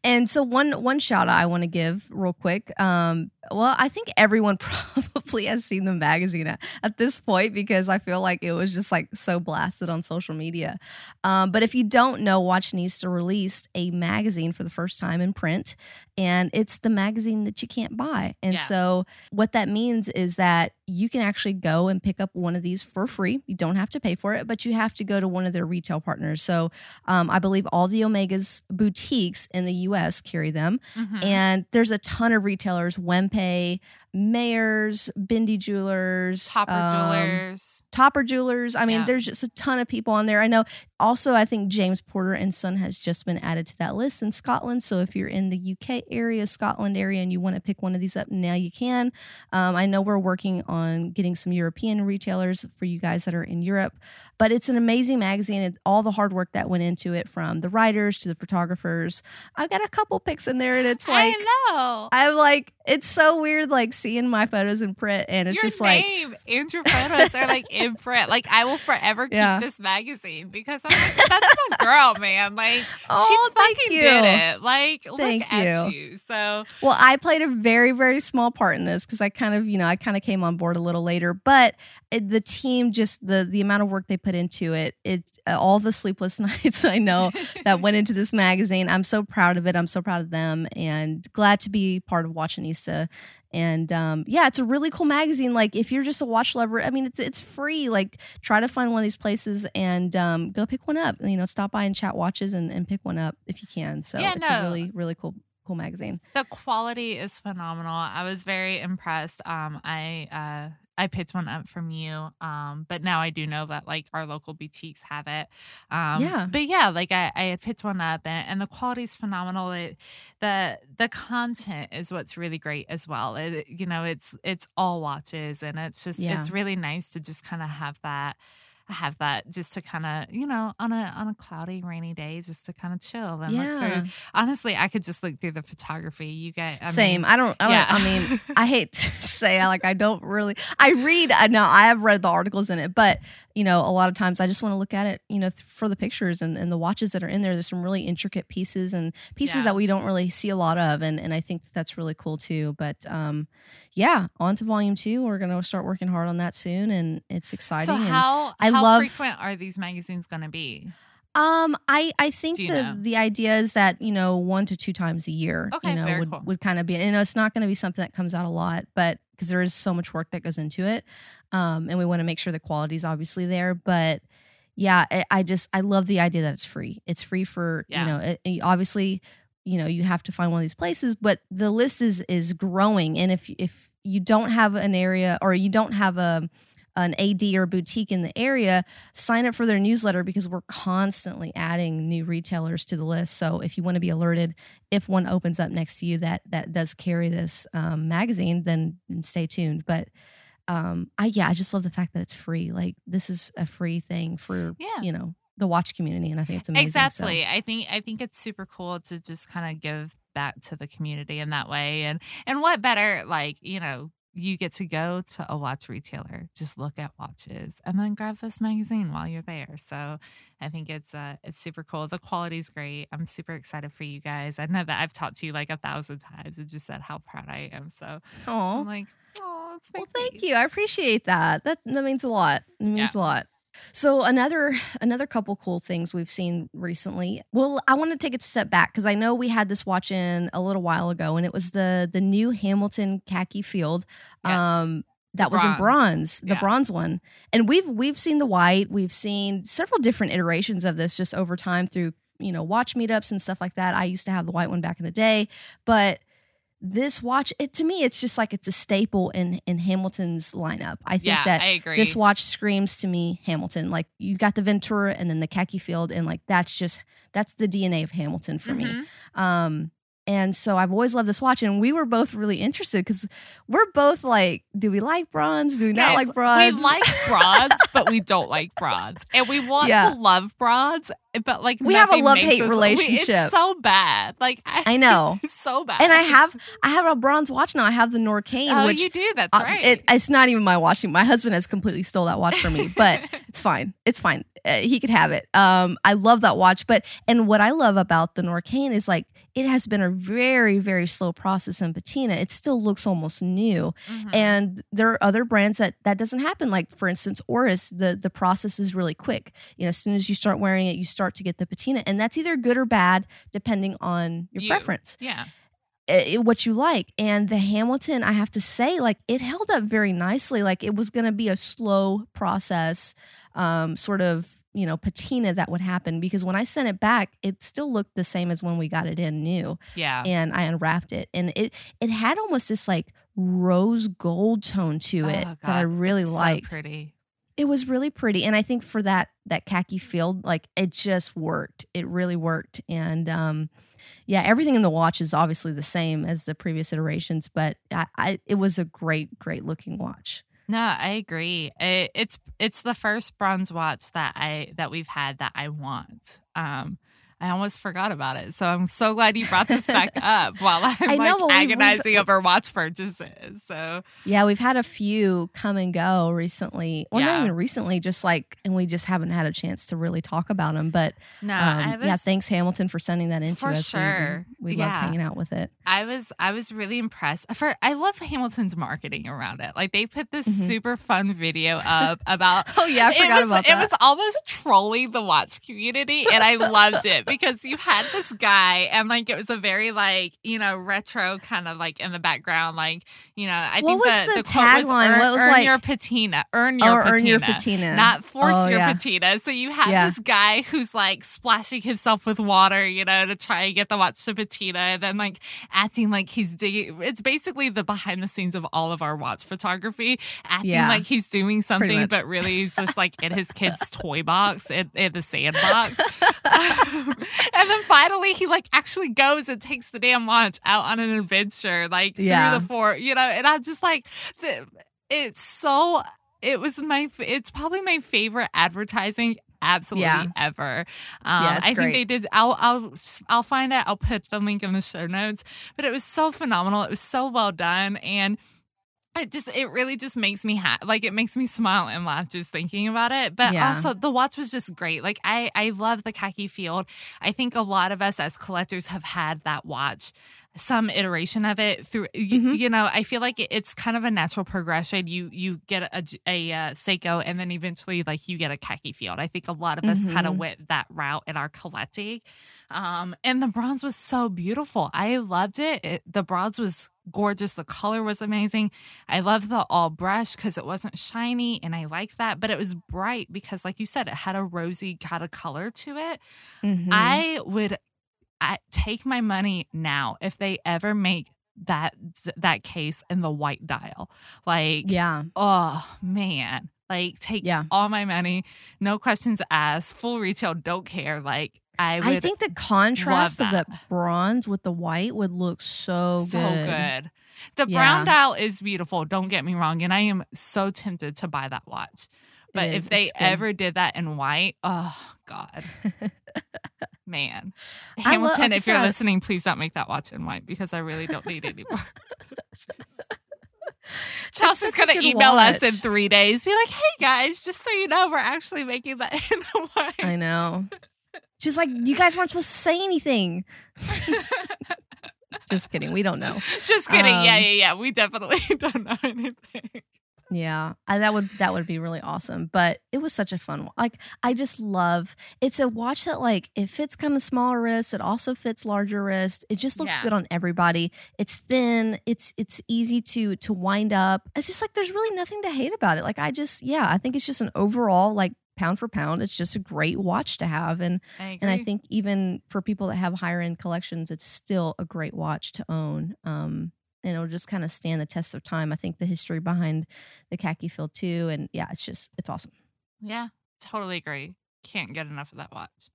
And so one one shout out I want to give real quick. Um, well, I think everyone probably has seen the magazine at, at this point because I feel like it was just like so blasted on social media. Um, but if you don't know, Watchanista released a magazine for the first time in print, and it's the magazine that you can't buy. And Yeah. so what that means is that you can actually go and pick up one of these for free. You don't have to pay for it, but you have to go to one of their retail partners. So um, I believe all the Omega's boutiques in the US carry them. Mhm. And there's a ton of retailers Wempe, hey Mayors, Bindi Jewelers, Topper um, Jewelers. Topper Jewelers. I mean, Yeah. there's just a ton of people on there. I know also, I think James Porter and Son has just been added to that list in Scotland. So if you're in the UK area, Scotland area, and you want to pick one of these up, now you can. Um, I know we're working on getting some European retailers for you guys that are in Europe, but it's an amazing magazine. It's all the hard work that went into it from the writers to the photographers. I've got a couple pics in there, and it's like, I know. I'm like, it's so weird, like seeing my photos in print, and it's your just like, name and your photos are like in print. Like I will forever keep Yeah. this magazine because I'm like, that's my girl, man. Like oh, she fucking you. did it. Like Thank look at you. So Well, I played a very, very small part in this because I kind of, you know, I kind of came on board a little later. But the team just the the amount of work they put into it it all the sleepless nights i know that went into this magazine i'm so proud of it i'm so proud of them and glad to be part of watchanista and um, yeah it's a really cool magazine like if you're just a watch lover i mean it's it's free like try to find one of these places and um, go pick one up you know stop by and chat watches and, and pick one up if you can so Yeah, it's no. a really really cool cool magazine The quality is phenomenal. I was very impressed. Um, I uh, I picked one up from you. Um, but now I do know that like our local boutiques have it. Um, Yeah. But yeah, like I, I picked one up, and, and the quality is phenomenal. It, the the content is what's really great as well. It, you know, it's it's all watches, and it's just Yeah. it's really nice to just kind of have that have that just to kind of you know on a on a cloudy rainy day just to kind of chill and look through honestly i could just look through the photography you get I Same. mean, I don't. I, don't yeah. I mean, I hate to say like I don't really. I read. I know I have read the articles in it, but you know, a lot of times I just want to look at it. You know, th- for the pictures and, and the watches that are in there. There's some really intricate pieces and pieces Yeah. that we don't really see a lot of, and and I think that that's really cool too. But um, yeah, on to volume two. We're gonna start working hard on that soon, and it's exciting. so how I how love- frequent are these magazines going to be Um, I I think the know? the idea is that you know one to two times a year, Okay, you know, would cool. would kind of be. You know, it's not going to be something that comes out a lot, but because there is so much work that goes into it, um, and we want to make sure the quality is obviously there. But yeah, I, I just I love the idea that it's free. It's free for Yeah. you know, it, it- obviously, you know, you have to find one of these places, but the list is is growing, and if if you don't have an area or you don't have a an AD or boutique in the area, sign up for their newsletter because we're constantly adding new retailers to the list. So if you want to be alerted if one opens up next to you that that does carry this um, magazine, then, stay tuned. But um, I yeah, I just love the fact that it's free. Like this is a free thing for Yeah. you know the watch community, and I think it's amazing. So- exactly i think i think it's super cool to just kind of give back to the community in that way and and what better like you know you get to go to a watch retailer just look at watches and then grab this magazine while you're there so i think it's uh it's super cool the quality's great i'm super excited for you guys i know that i've talked to you like a thousand times and just said how proud i am so Aw. i'm like oh it's Well, thank you. I appreciate that. That that means a lot. It means Yeah. a lot. So another another couple cool things we've seen recently. Well, I want to take a step back because I know we had this watch in a little while ago, and it was the the new Hamilton khaki field. Yes. Um, that The was in bronze. bronze, the Yeah. bronze one, and we've we've seen the white. We've seen several different iterations of this just over time through you know watch meetups and stuff like that. I used to have the white one back in the day, but this watch it to me it's just like it's a staple in in Hamilton's lineup. I think yeah that i agree this watch screams to me Hamilton. Like you got the Ventura and then the khaki field and like that's just that's the DNA of Hamilton for me. Mhm. Um and so I've always loved this watch and we were both really interested cuz we're both like do we like bronze? Do we not like bronze? We like broads, but we don't like broads, and we want Yeah. to love broads, but like We have a love-hate makes we- relationship. it's so bad. Like I, I know. so bad. and I have I have a bronze watch now. I have the Norqain Oh, which you do. That's uh, right. it, it's not even my watch. My husband has completely stole that watch from me, but it's fine. It's fine. Uh, he could have it. Um, I love that watch. But and what I love about the Norqain is like it has been a very very slow process in patina. It still looks almost new, Mhm. and there are other brands that that doesn't happen. Like for instance, Oris, the the process is really quick. You know, as soon as you start wearing it, you start to get the patina, and that's either good or bad depending on your You. preference yeah, what you like. And the Hamilton, I have to say, like it held up very nicely. Like it was going to be a slow process, um, sort of you know patina that would happen because when I sent it back, it still looked the same as when we got it in new, yeah. and I unwrapped it, and it it had almost this like rose gold tone to it Oh, that I really it's so liked. pretty. It was really pretty, and I think for that that khaki field, like it just worked. It really worked, and um, yeah, everything in the watch is obviously the same as the previous iterations, but I, I it was a great, great looking watch. No, I agree. It, it's it's the first bronze watch that I that we've had that I want. Um, I almost forgot about it. So I'm so glad you brought this back up while I'm I know, like agonizing over watch purchases. So Yeah, we've had a few come and go recently. Well, Yeah. not even recently, just like, and we just haven't had a chance to really talk about them. But no, um, I was, yeah, thanks Hamilton for sending that in For us. We- we- sure. We, loved hanging out with it. I was I was really impressed. For I love Hamilton's marketing around it. Like they put this Mhm. super fun video up about Oh yeah, I forgot was, about It that. was almost trolling the watch community, and I loved it because you had this guy, and like it was a very like you know retro kind of like in the background, like you know I What think was the, the quote was tagline? earn, What was earn like- your patina, earn oh, your or patina, earn your patina. not force Oh, your yeah. patina. So you had Yeah. this guy who's like splashing himself with water, you know, to try and get the watch to patina, and then like acting like he's digging. It's basically the behind the scenes of all of our watch photography, acting Yeah. like he's doing something, but really he's just like in his kid's toy box in, in the sandbox. and then finally he like actually goes and takes the damn watch out on an adventure, like Yeah. through the fort, you know, and I'm just like, the, it's so. It was my. It's probably my favorite advertising absolutely Yeah. ever. Um, Yeah, I think they did. I'll I'll I'll find it. I'll put the link in the show notes. But it was so phenomenal. It was so well done, and it just it really just makes me ha- like it makes me smile and laugh just thinking about it. But Yeah. also the watch was just great. Like I I love the khaki field. I think a lot of us as collectors have had that watch some iteration of it through y- Mhm. you know i feel like it's kind of a natural progression. You you get a, a, uh seiko and then eventually like you get a khaki field. I think a lot of us kind of went that route in our collecting. Um and the bronze was so beautiful. I loved it, it the bronze was gorgeous. The color was amazing. I love the all brush because it wasn't shiny and i like that but it was bright because like you said it had a rosy kind of color to it. Mhm. I would I, take my money now if they ever make that that case in the white dial. Like, yeah, oh man, like take Yeah. all my money, no questions asked, full retail, don't care. Like, I would I think the contrast of that. the bronze with the white would look so, so good. good. The Yeah. brown dial is beautiful. Don't get me wrong, and I am so tempted to buy that watch. But if they ever did that in white, oh god, man, I Hamilton, if you're listening, please don't make that watch in white because I really don't need any more. Chelsea's gonna email us in three days. Be like, "Hey guys, just so you know, we're actually making that in the white." I know. She's like, you guys weren't supposed to say anything. Just kidding. We don't know. just kidding. yeah, Um, yeah, yeah. We definitely don't know anything. Yeah, I, that would that would be really awesome. But it was such a fun. Like I just love. It's a watch that like it fits kind of smaller wrist. It also fits larger wrist. It just looks Yeah. good on everybody. It's thin. It's it's easy to to wind up. It's just like there's really nothing to hate about it. Like I just yeah, I think it's just an overall like pound for pound. It's just a great watch to have. And I and I think even for people that have higher end collections, it's still a great watch to own. Um, and it'll just kind of stand the test of time. I think the history behind the khaki field too, and yeah, it's just it's awesome. Yeah, totally agree. Can't get enough of that watch.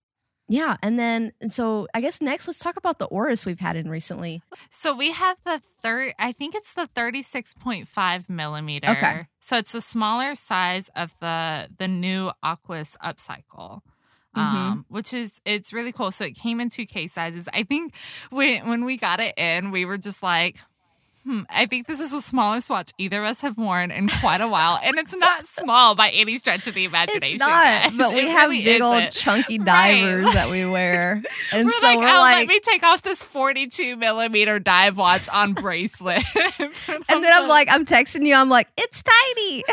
Yeah, and then and so I guess next let's talk about the Oris we've had in recently. So we have the third, I think it's the 36.5 millimeter. Okay. So it's a smaller size of the the new Aquis upcycle. Mhm. Um, which is it's really cool. So it came in two case sizes. I think when when we got it in, we were just like, hmm, I think this is the smallest watch either of us have worn in quite a while. And it's not small by any stretch of the imagination. It's not, guys. but we It have really big old isn't. chunky Right. divers that we wear, and we're so like, we're oh, let me take off this 42 millimeter dive watch on bracelet. and then I'm like, I'm texting you, I'm like, it's tiny.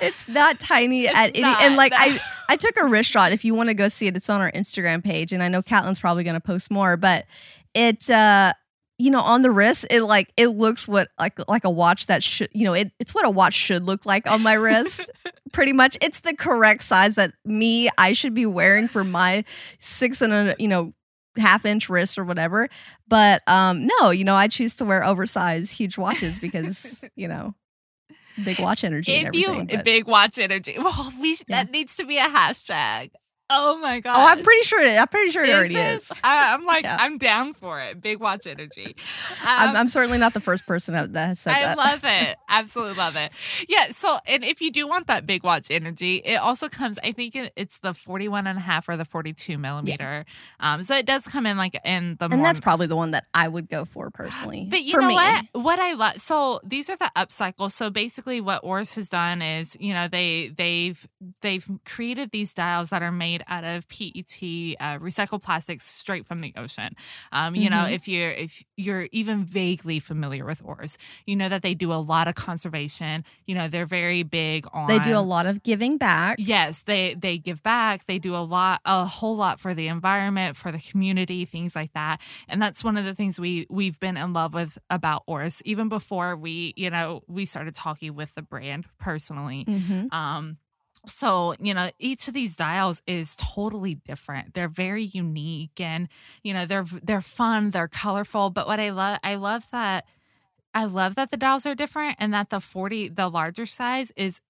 it's not tiny It's at any, and like I, I took a wrist shot. If you want to go see it, it's on our Instagram page, and I know Caitlin's probably going to post more, but it, uh, you know, on the wrist, it like it looks what like like a watch that should, you know, it, it's what a watch should look like on my wrist. Pretty much, it's the correct size that me I should be wearing for my six and a you know half inch wrist or whatever. But um, no, you know, I choose to wear oversized huge watches because you know big watch energy and if you but- big watch energy, well, we Yeah. that needs to be a hashtag. Oh my god! Oh, I'm pretty sure. I'm pretty sure it Is already it? is. I, I'm like, Yeah. I'm down for it. Big watch energy. I'm, Um, I'm certainly not the first person that has said I that. love it. Absolutely love it. Yeah. So, and if you do want that big watch energy, it also comes, I think it, it's the 41 and a half or the 42 millimeter. Um, so it does come in like in the and that's probably the one that I would go for personally. But you for know me. what? What I love. So these are the upcycle. So basically, what Oris has done is, you know, they they've they've created these dials that are made out of PET uh, recycled plastics straight from the ocean. Um, you know, Mhm. if you're if you're even vaguely familiar with Oris, you know that they do a lot of conservation. You know, they're very big on. They do a lot of giving back. Yes, they they give back. They do a lot, a whole lot for the environment, for the community, things like that. And that's one of the things we we've been in love with about Oris, even before we, you know, we started talking with the brand personally. hmm Um, so you know, each of these dials is totally different. They're very unique, and you know, they're they're fun, they're colorful. But what I love, I love that. I love that the dials are different and that the 40, the larger size is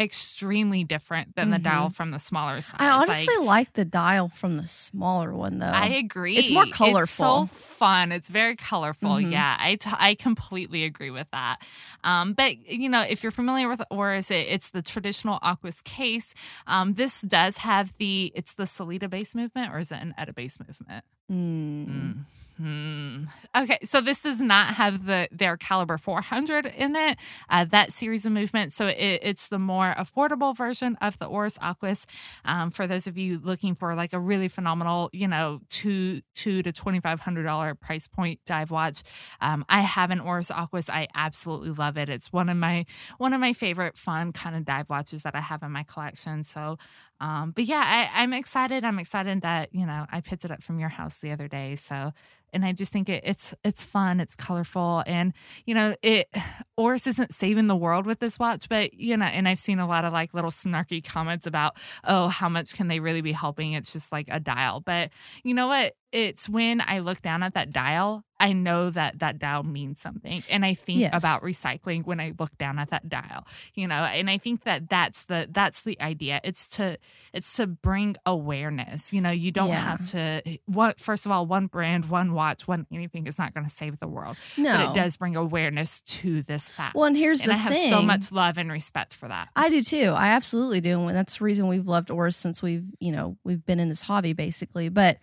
extremely different than the dial from the smaller size. I honestly Like, like the dial from the smaller one though. I agree. It's more colorful. It's so fun. It's very colorful. Mhm. Yeah, I, t- I completely agree with that. Um, but you know, if you're familiar with Oris, it, it's the traditional Aquis case. Um, this does have the it's the Sellita base movement, or is it an ETA base movement? Mm. Hmm. Okay, so this does not have the their caliber 400 in it. Uh, that series of movement, so it, it's the more affordable version of the Oris Aquis. Um, for those of you looking for like a really phenomenal, you know, two two to twenty five hundred dollar price point dive watch, um, I have an Oris Aquis. I absolutely love it. It's one of my one of my favorite fun kind of dive watches that I have in my collection. So um, but yeah, I, I'm excited. I'm excited that you know I picked it up from your house the other day. So, and I just think it, it's it's fun, it's colorful, and you know it. Oris isn't saving the world with this watch, but you know, and I've seen a lot of like little snarky comments about, oh, how much can they really be helping? It's just like a dial, but you know what? It's when I look down at that dial, I know that that dial means something, and I think Yes. about recycling when I look down at that dial. You know, and I think that that's the that's the idea. It's to it's to bring awareness. You know, you don't Yeah. have to eh, what first of all, one brand, one watch, one anything is not going to save the world. No, But it does bring awareness to this fact. Well, and here's and the I have so much love and respect for that. I do too. I absolutely do. And that's the reason we've loved Oris since we've, you know, we've been in this hobby basically. But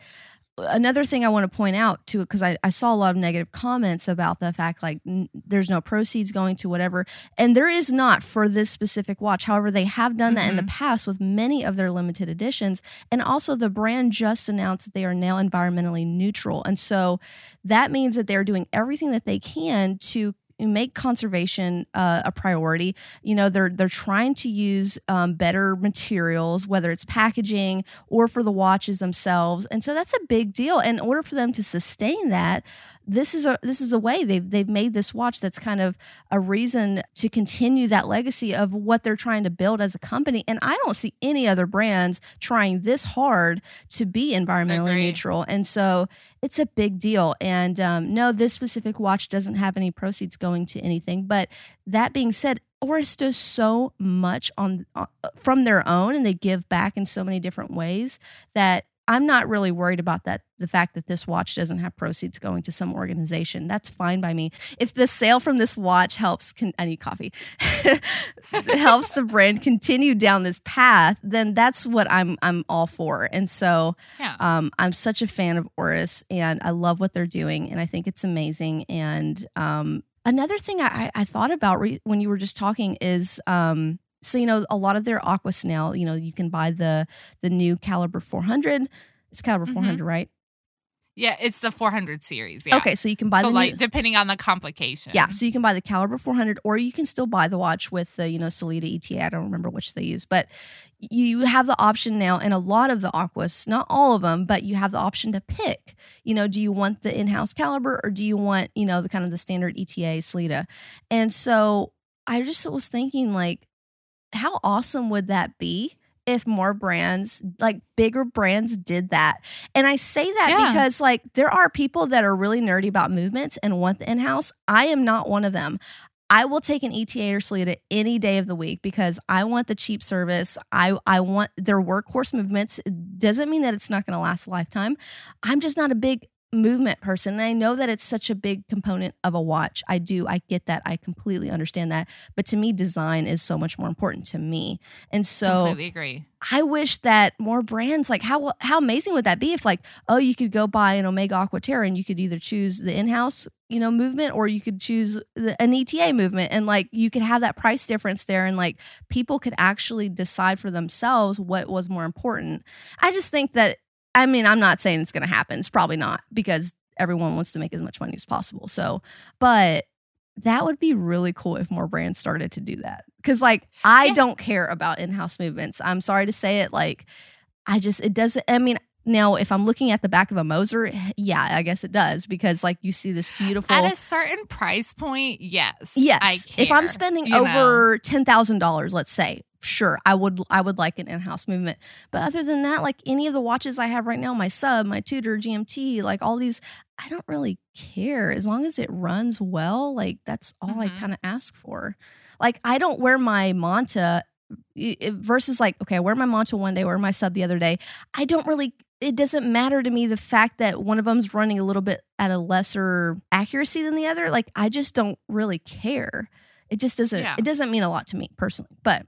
another thing I want to point out too, because I, I saw a lot of negative comments about the fact like n- there's no proceeds going to whatever. And there is not for this specific watch. However, they have done that in the mm-hmm. past with many of their limited editions. And also the brand just announced that they are now environmentally neutral. And so that means that they're doing everything that they can to make conservation uh, a priority. You know, they're they're trying to use um, better materials, whether it's packaging or for the watches themselves, and so that's a big deal. And in order for them to sustain that, this is a this is a way they've they've made this watch that's kind of a reason to continue that legacy of what they're trying to build as a company. And I don't see any other brands trying this hard to be environmentally neutral. And so it's a big deal. And um, no, this specific watch doesn't have any proceeds going to anything. But that being said, Oris does so much on uh, from their own, and they give back in so many different ways that I'm not really worried about that. The fact that this watch doesn't have proceeds going to some organization, that's fine by me. If the sale from this watch helps, con- I need coffee, helps the brand continue down this path, then that's what I'm I'm all for. And so Yeah. um, I'm such a fan of Oris, and I love what they're doing, and I think it's amazing. And um, another thing I, I thought about re- when you were just talking is, um, so you know, a lot of their Aqua Snail, you know, you can buy the the new Caliber 400. It's Caliber Mhm. 400, right? Yeah, it's the 400 series. Yeah. Okay, so you can buy so the like new, depending on the complication. yeah, so you can buy the Caliber 400, or you can still buy the watch with the you know Sellita ETA. I don't remember which they use, but you have the option now in a lot of the Aquis, not all of them, but you have the option to pick. You know, do you want the in-house Caliber or do you want you know the kind of the standard ETA Sellita? And so I just was thinking like, how awesome would that be? If more brands, like bigger brands, did that. And I say that Yeah. because, like, there are people that are really nerdy about movements and want the in house. I am not one of them. I will take an ETA or Sellita any day of the week because I want the cheap service. I I want their workhorse movements. It doesn't mean that it's not going to last a lifetime. I'm just not a big movement person. And I know that it's such a big component of a watch. I do. I get that. I completely understand that. But to me, design is so much more important to me. And so Completely agree. I wish that more brands like how how amazing would that be if like oh you could go buy an Omega Aquaterra and you could either choose the in-house you know movement or you could choose the, an ETA movement and like you could have that price difference there and like people could actually decide for themselves what was more important. I just think that I mean, I'm not saying it's going to happen. It's probably not because everyone wants to make as much money as possible. So, but that would be really cool if more brands started to do that. Cause like I Yeah. don't care about in-house movements. I'm sorry to say it. Like I just it doesn't I mean now if I'm looking at the back of a Moser, eh, yeah, I guess it does because like you see this beautiful At a certain price point, yes. Yes. I if I'm spending know? over ten thousand dollars, let's say, sure, I would I would like an in-house movement. But other than that, like any of the watches I have right now, my sub, my Tudor, GMT, like all these, I don't really care as long as it runs well. Like that's all I Mhm. kind of ask for. Like I don't wear my Monta i- i- versus like okay, I wear my Monta one day, wear my sub the other day. I don't really. It doesn't matter to me the fact that one of them's running a little bit at a lesser accuracy than the other. Like I just don't really care. It just doesn't. Yeah. It doesn't mean a lot to me personally. But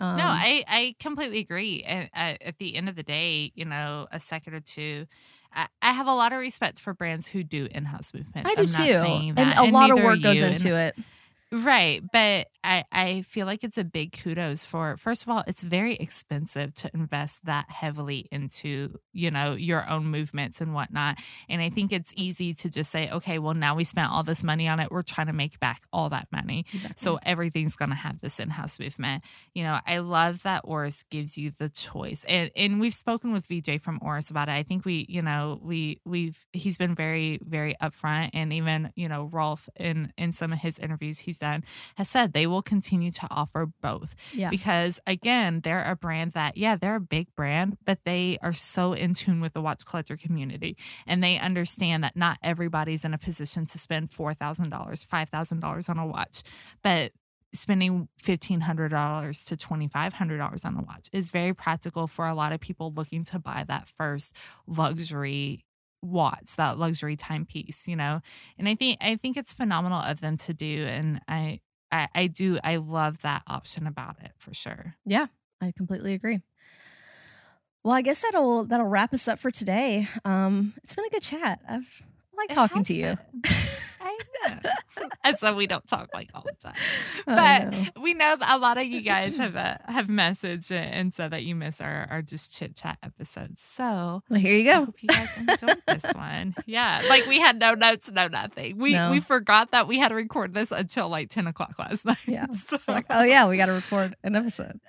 um, no, I, I completely agree. And uh, at the end of the day, you know, a second or two, I, I have a lot of respect for brands who do in-house movements. I do I'm not too, and a lot of work goes into and- it. Right. But I, I feel like it's a big kudos for, first of all, it's very expensive to invest that heavily into, you know, your own movements and whatnot. And I think it's easy to just say, okay, well, now we spent all this money on it. We're trying to make back all that money. So everything's going to have this in-house movement. You know, I love that Oris gives you the choice. And and we've spoken with VJ from Oris about it. I think we, you know, we we've he's been very very upfront and even, you know, Rolf in in some of his interviews he's done has said they will continue to offer both. Yeah, because again they're a brand that yeah they're a big brand but they are so in tune with the watch collector community. And they understand that not everybody's in a position to spend $4000 $5000 on a watch but spending $1500 to $2500 on a watch is very practical for a lot of people looking to buy that first luxury watch that luxury timepiece you know and i think i think it's phenomenal of them to do and i I, I do. I love that option about it for sure. Yeah i completely agree. Well, I guess that'll that'll wrap us up for today. Um, it's been a good chat. I've I like talking to you. I know. As though we don't talk like all the time. I But know. we know that a lot of you guys have uh, have messaged and said that you miss our, our just chit chat episodes. So well, here you I go. hope you guys enjoyed this one. Yeah, like we had no notes, no nothing. We No. we forgot that we had to record this until like ten o'clock last night. Yeah. So- Like, oh yeah, we got to record an episode.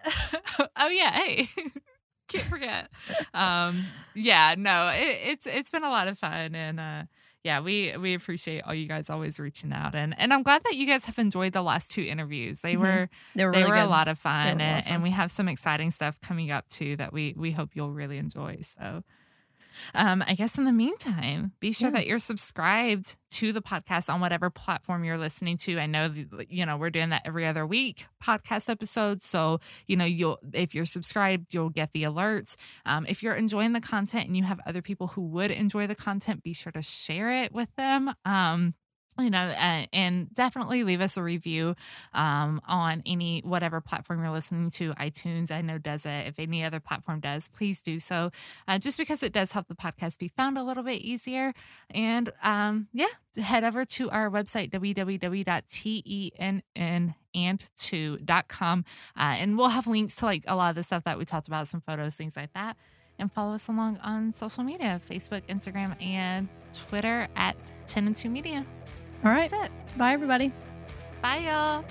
oh yeah, hey. Can't forget. Um yeah, no, it, it's it's been a lot of fun and uh yeah, we we appreciate all you guys always reaching out and and I'm glad that you guys have enjoyed the last two interviews. They Mhm. were They were they really were a lot of fun a lot of fun. and we have some exciting stuff coming up too that we we hope you'll really enjoy. So um, I guess in the meantime, be sure Yeah. that you're subscribed to the podcast on whatever platform you're listening to. I know, you know, we're doing that every other week podcast episodes. So, you know, you'll, if you're subscribed, you'll get the alerts. Um, if you're enjoying the content and you have other people who would enjoy the content, be sure to share it with them. Um, you know, uh, and definitely leave us a review um, on any whatever platform you're listening to. iTunes, I know does it. If any other platform does, please do so. Uh, just because it does help the podcast be found a little bit easier. And um, yeah, head over to our website www.tennand2.com, uh, and we'll have links to like a lot of the stuff that we talked about, some photos, things like that. And follow us along on social media Facebook, Instagram, and Twitter at 10 and 2 Media. All right. That's it. Bye, everybody. Bye, y'all.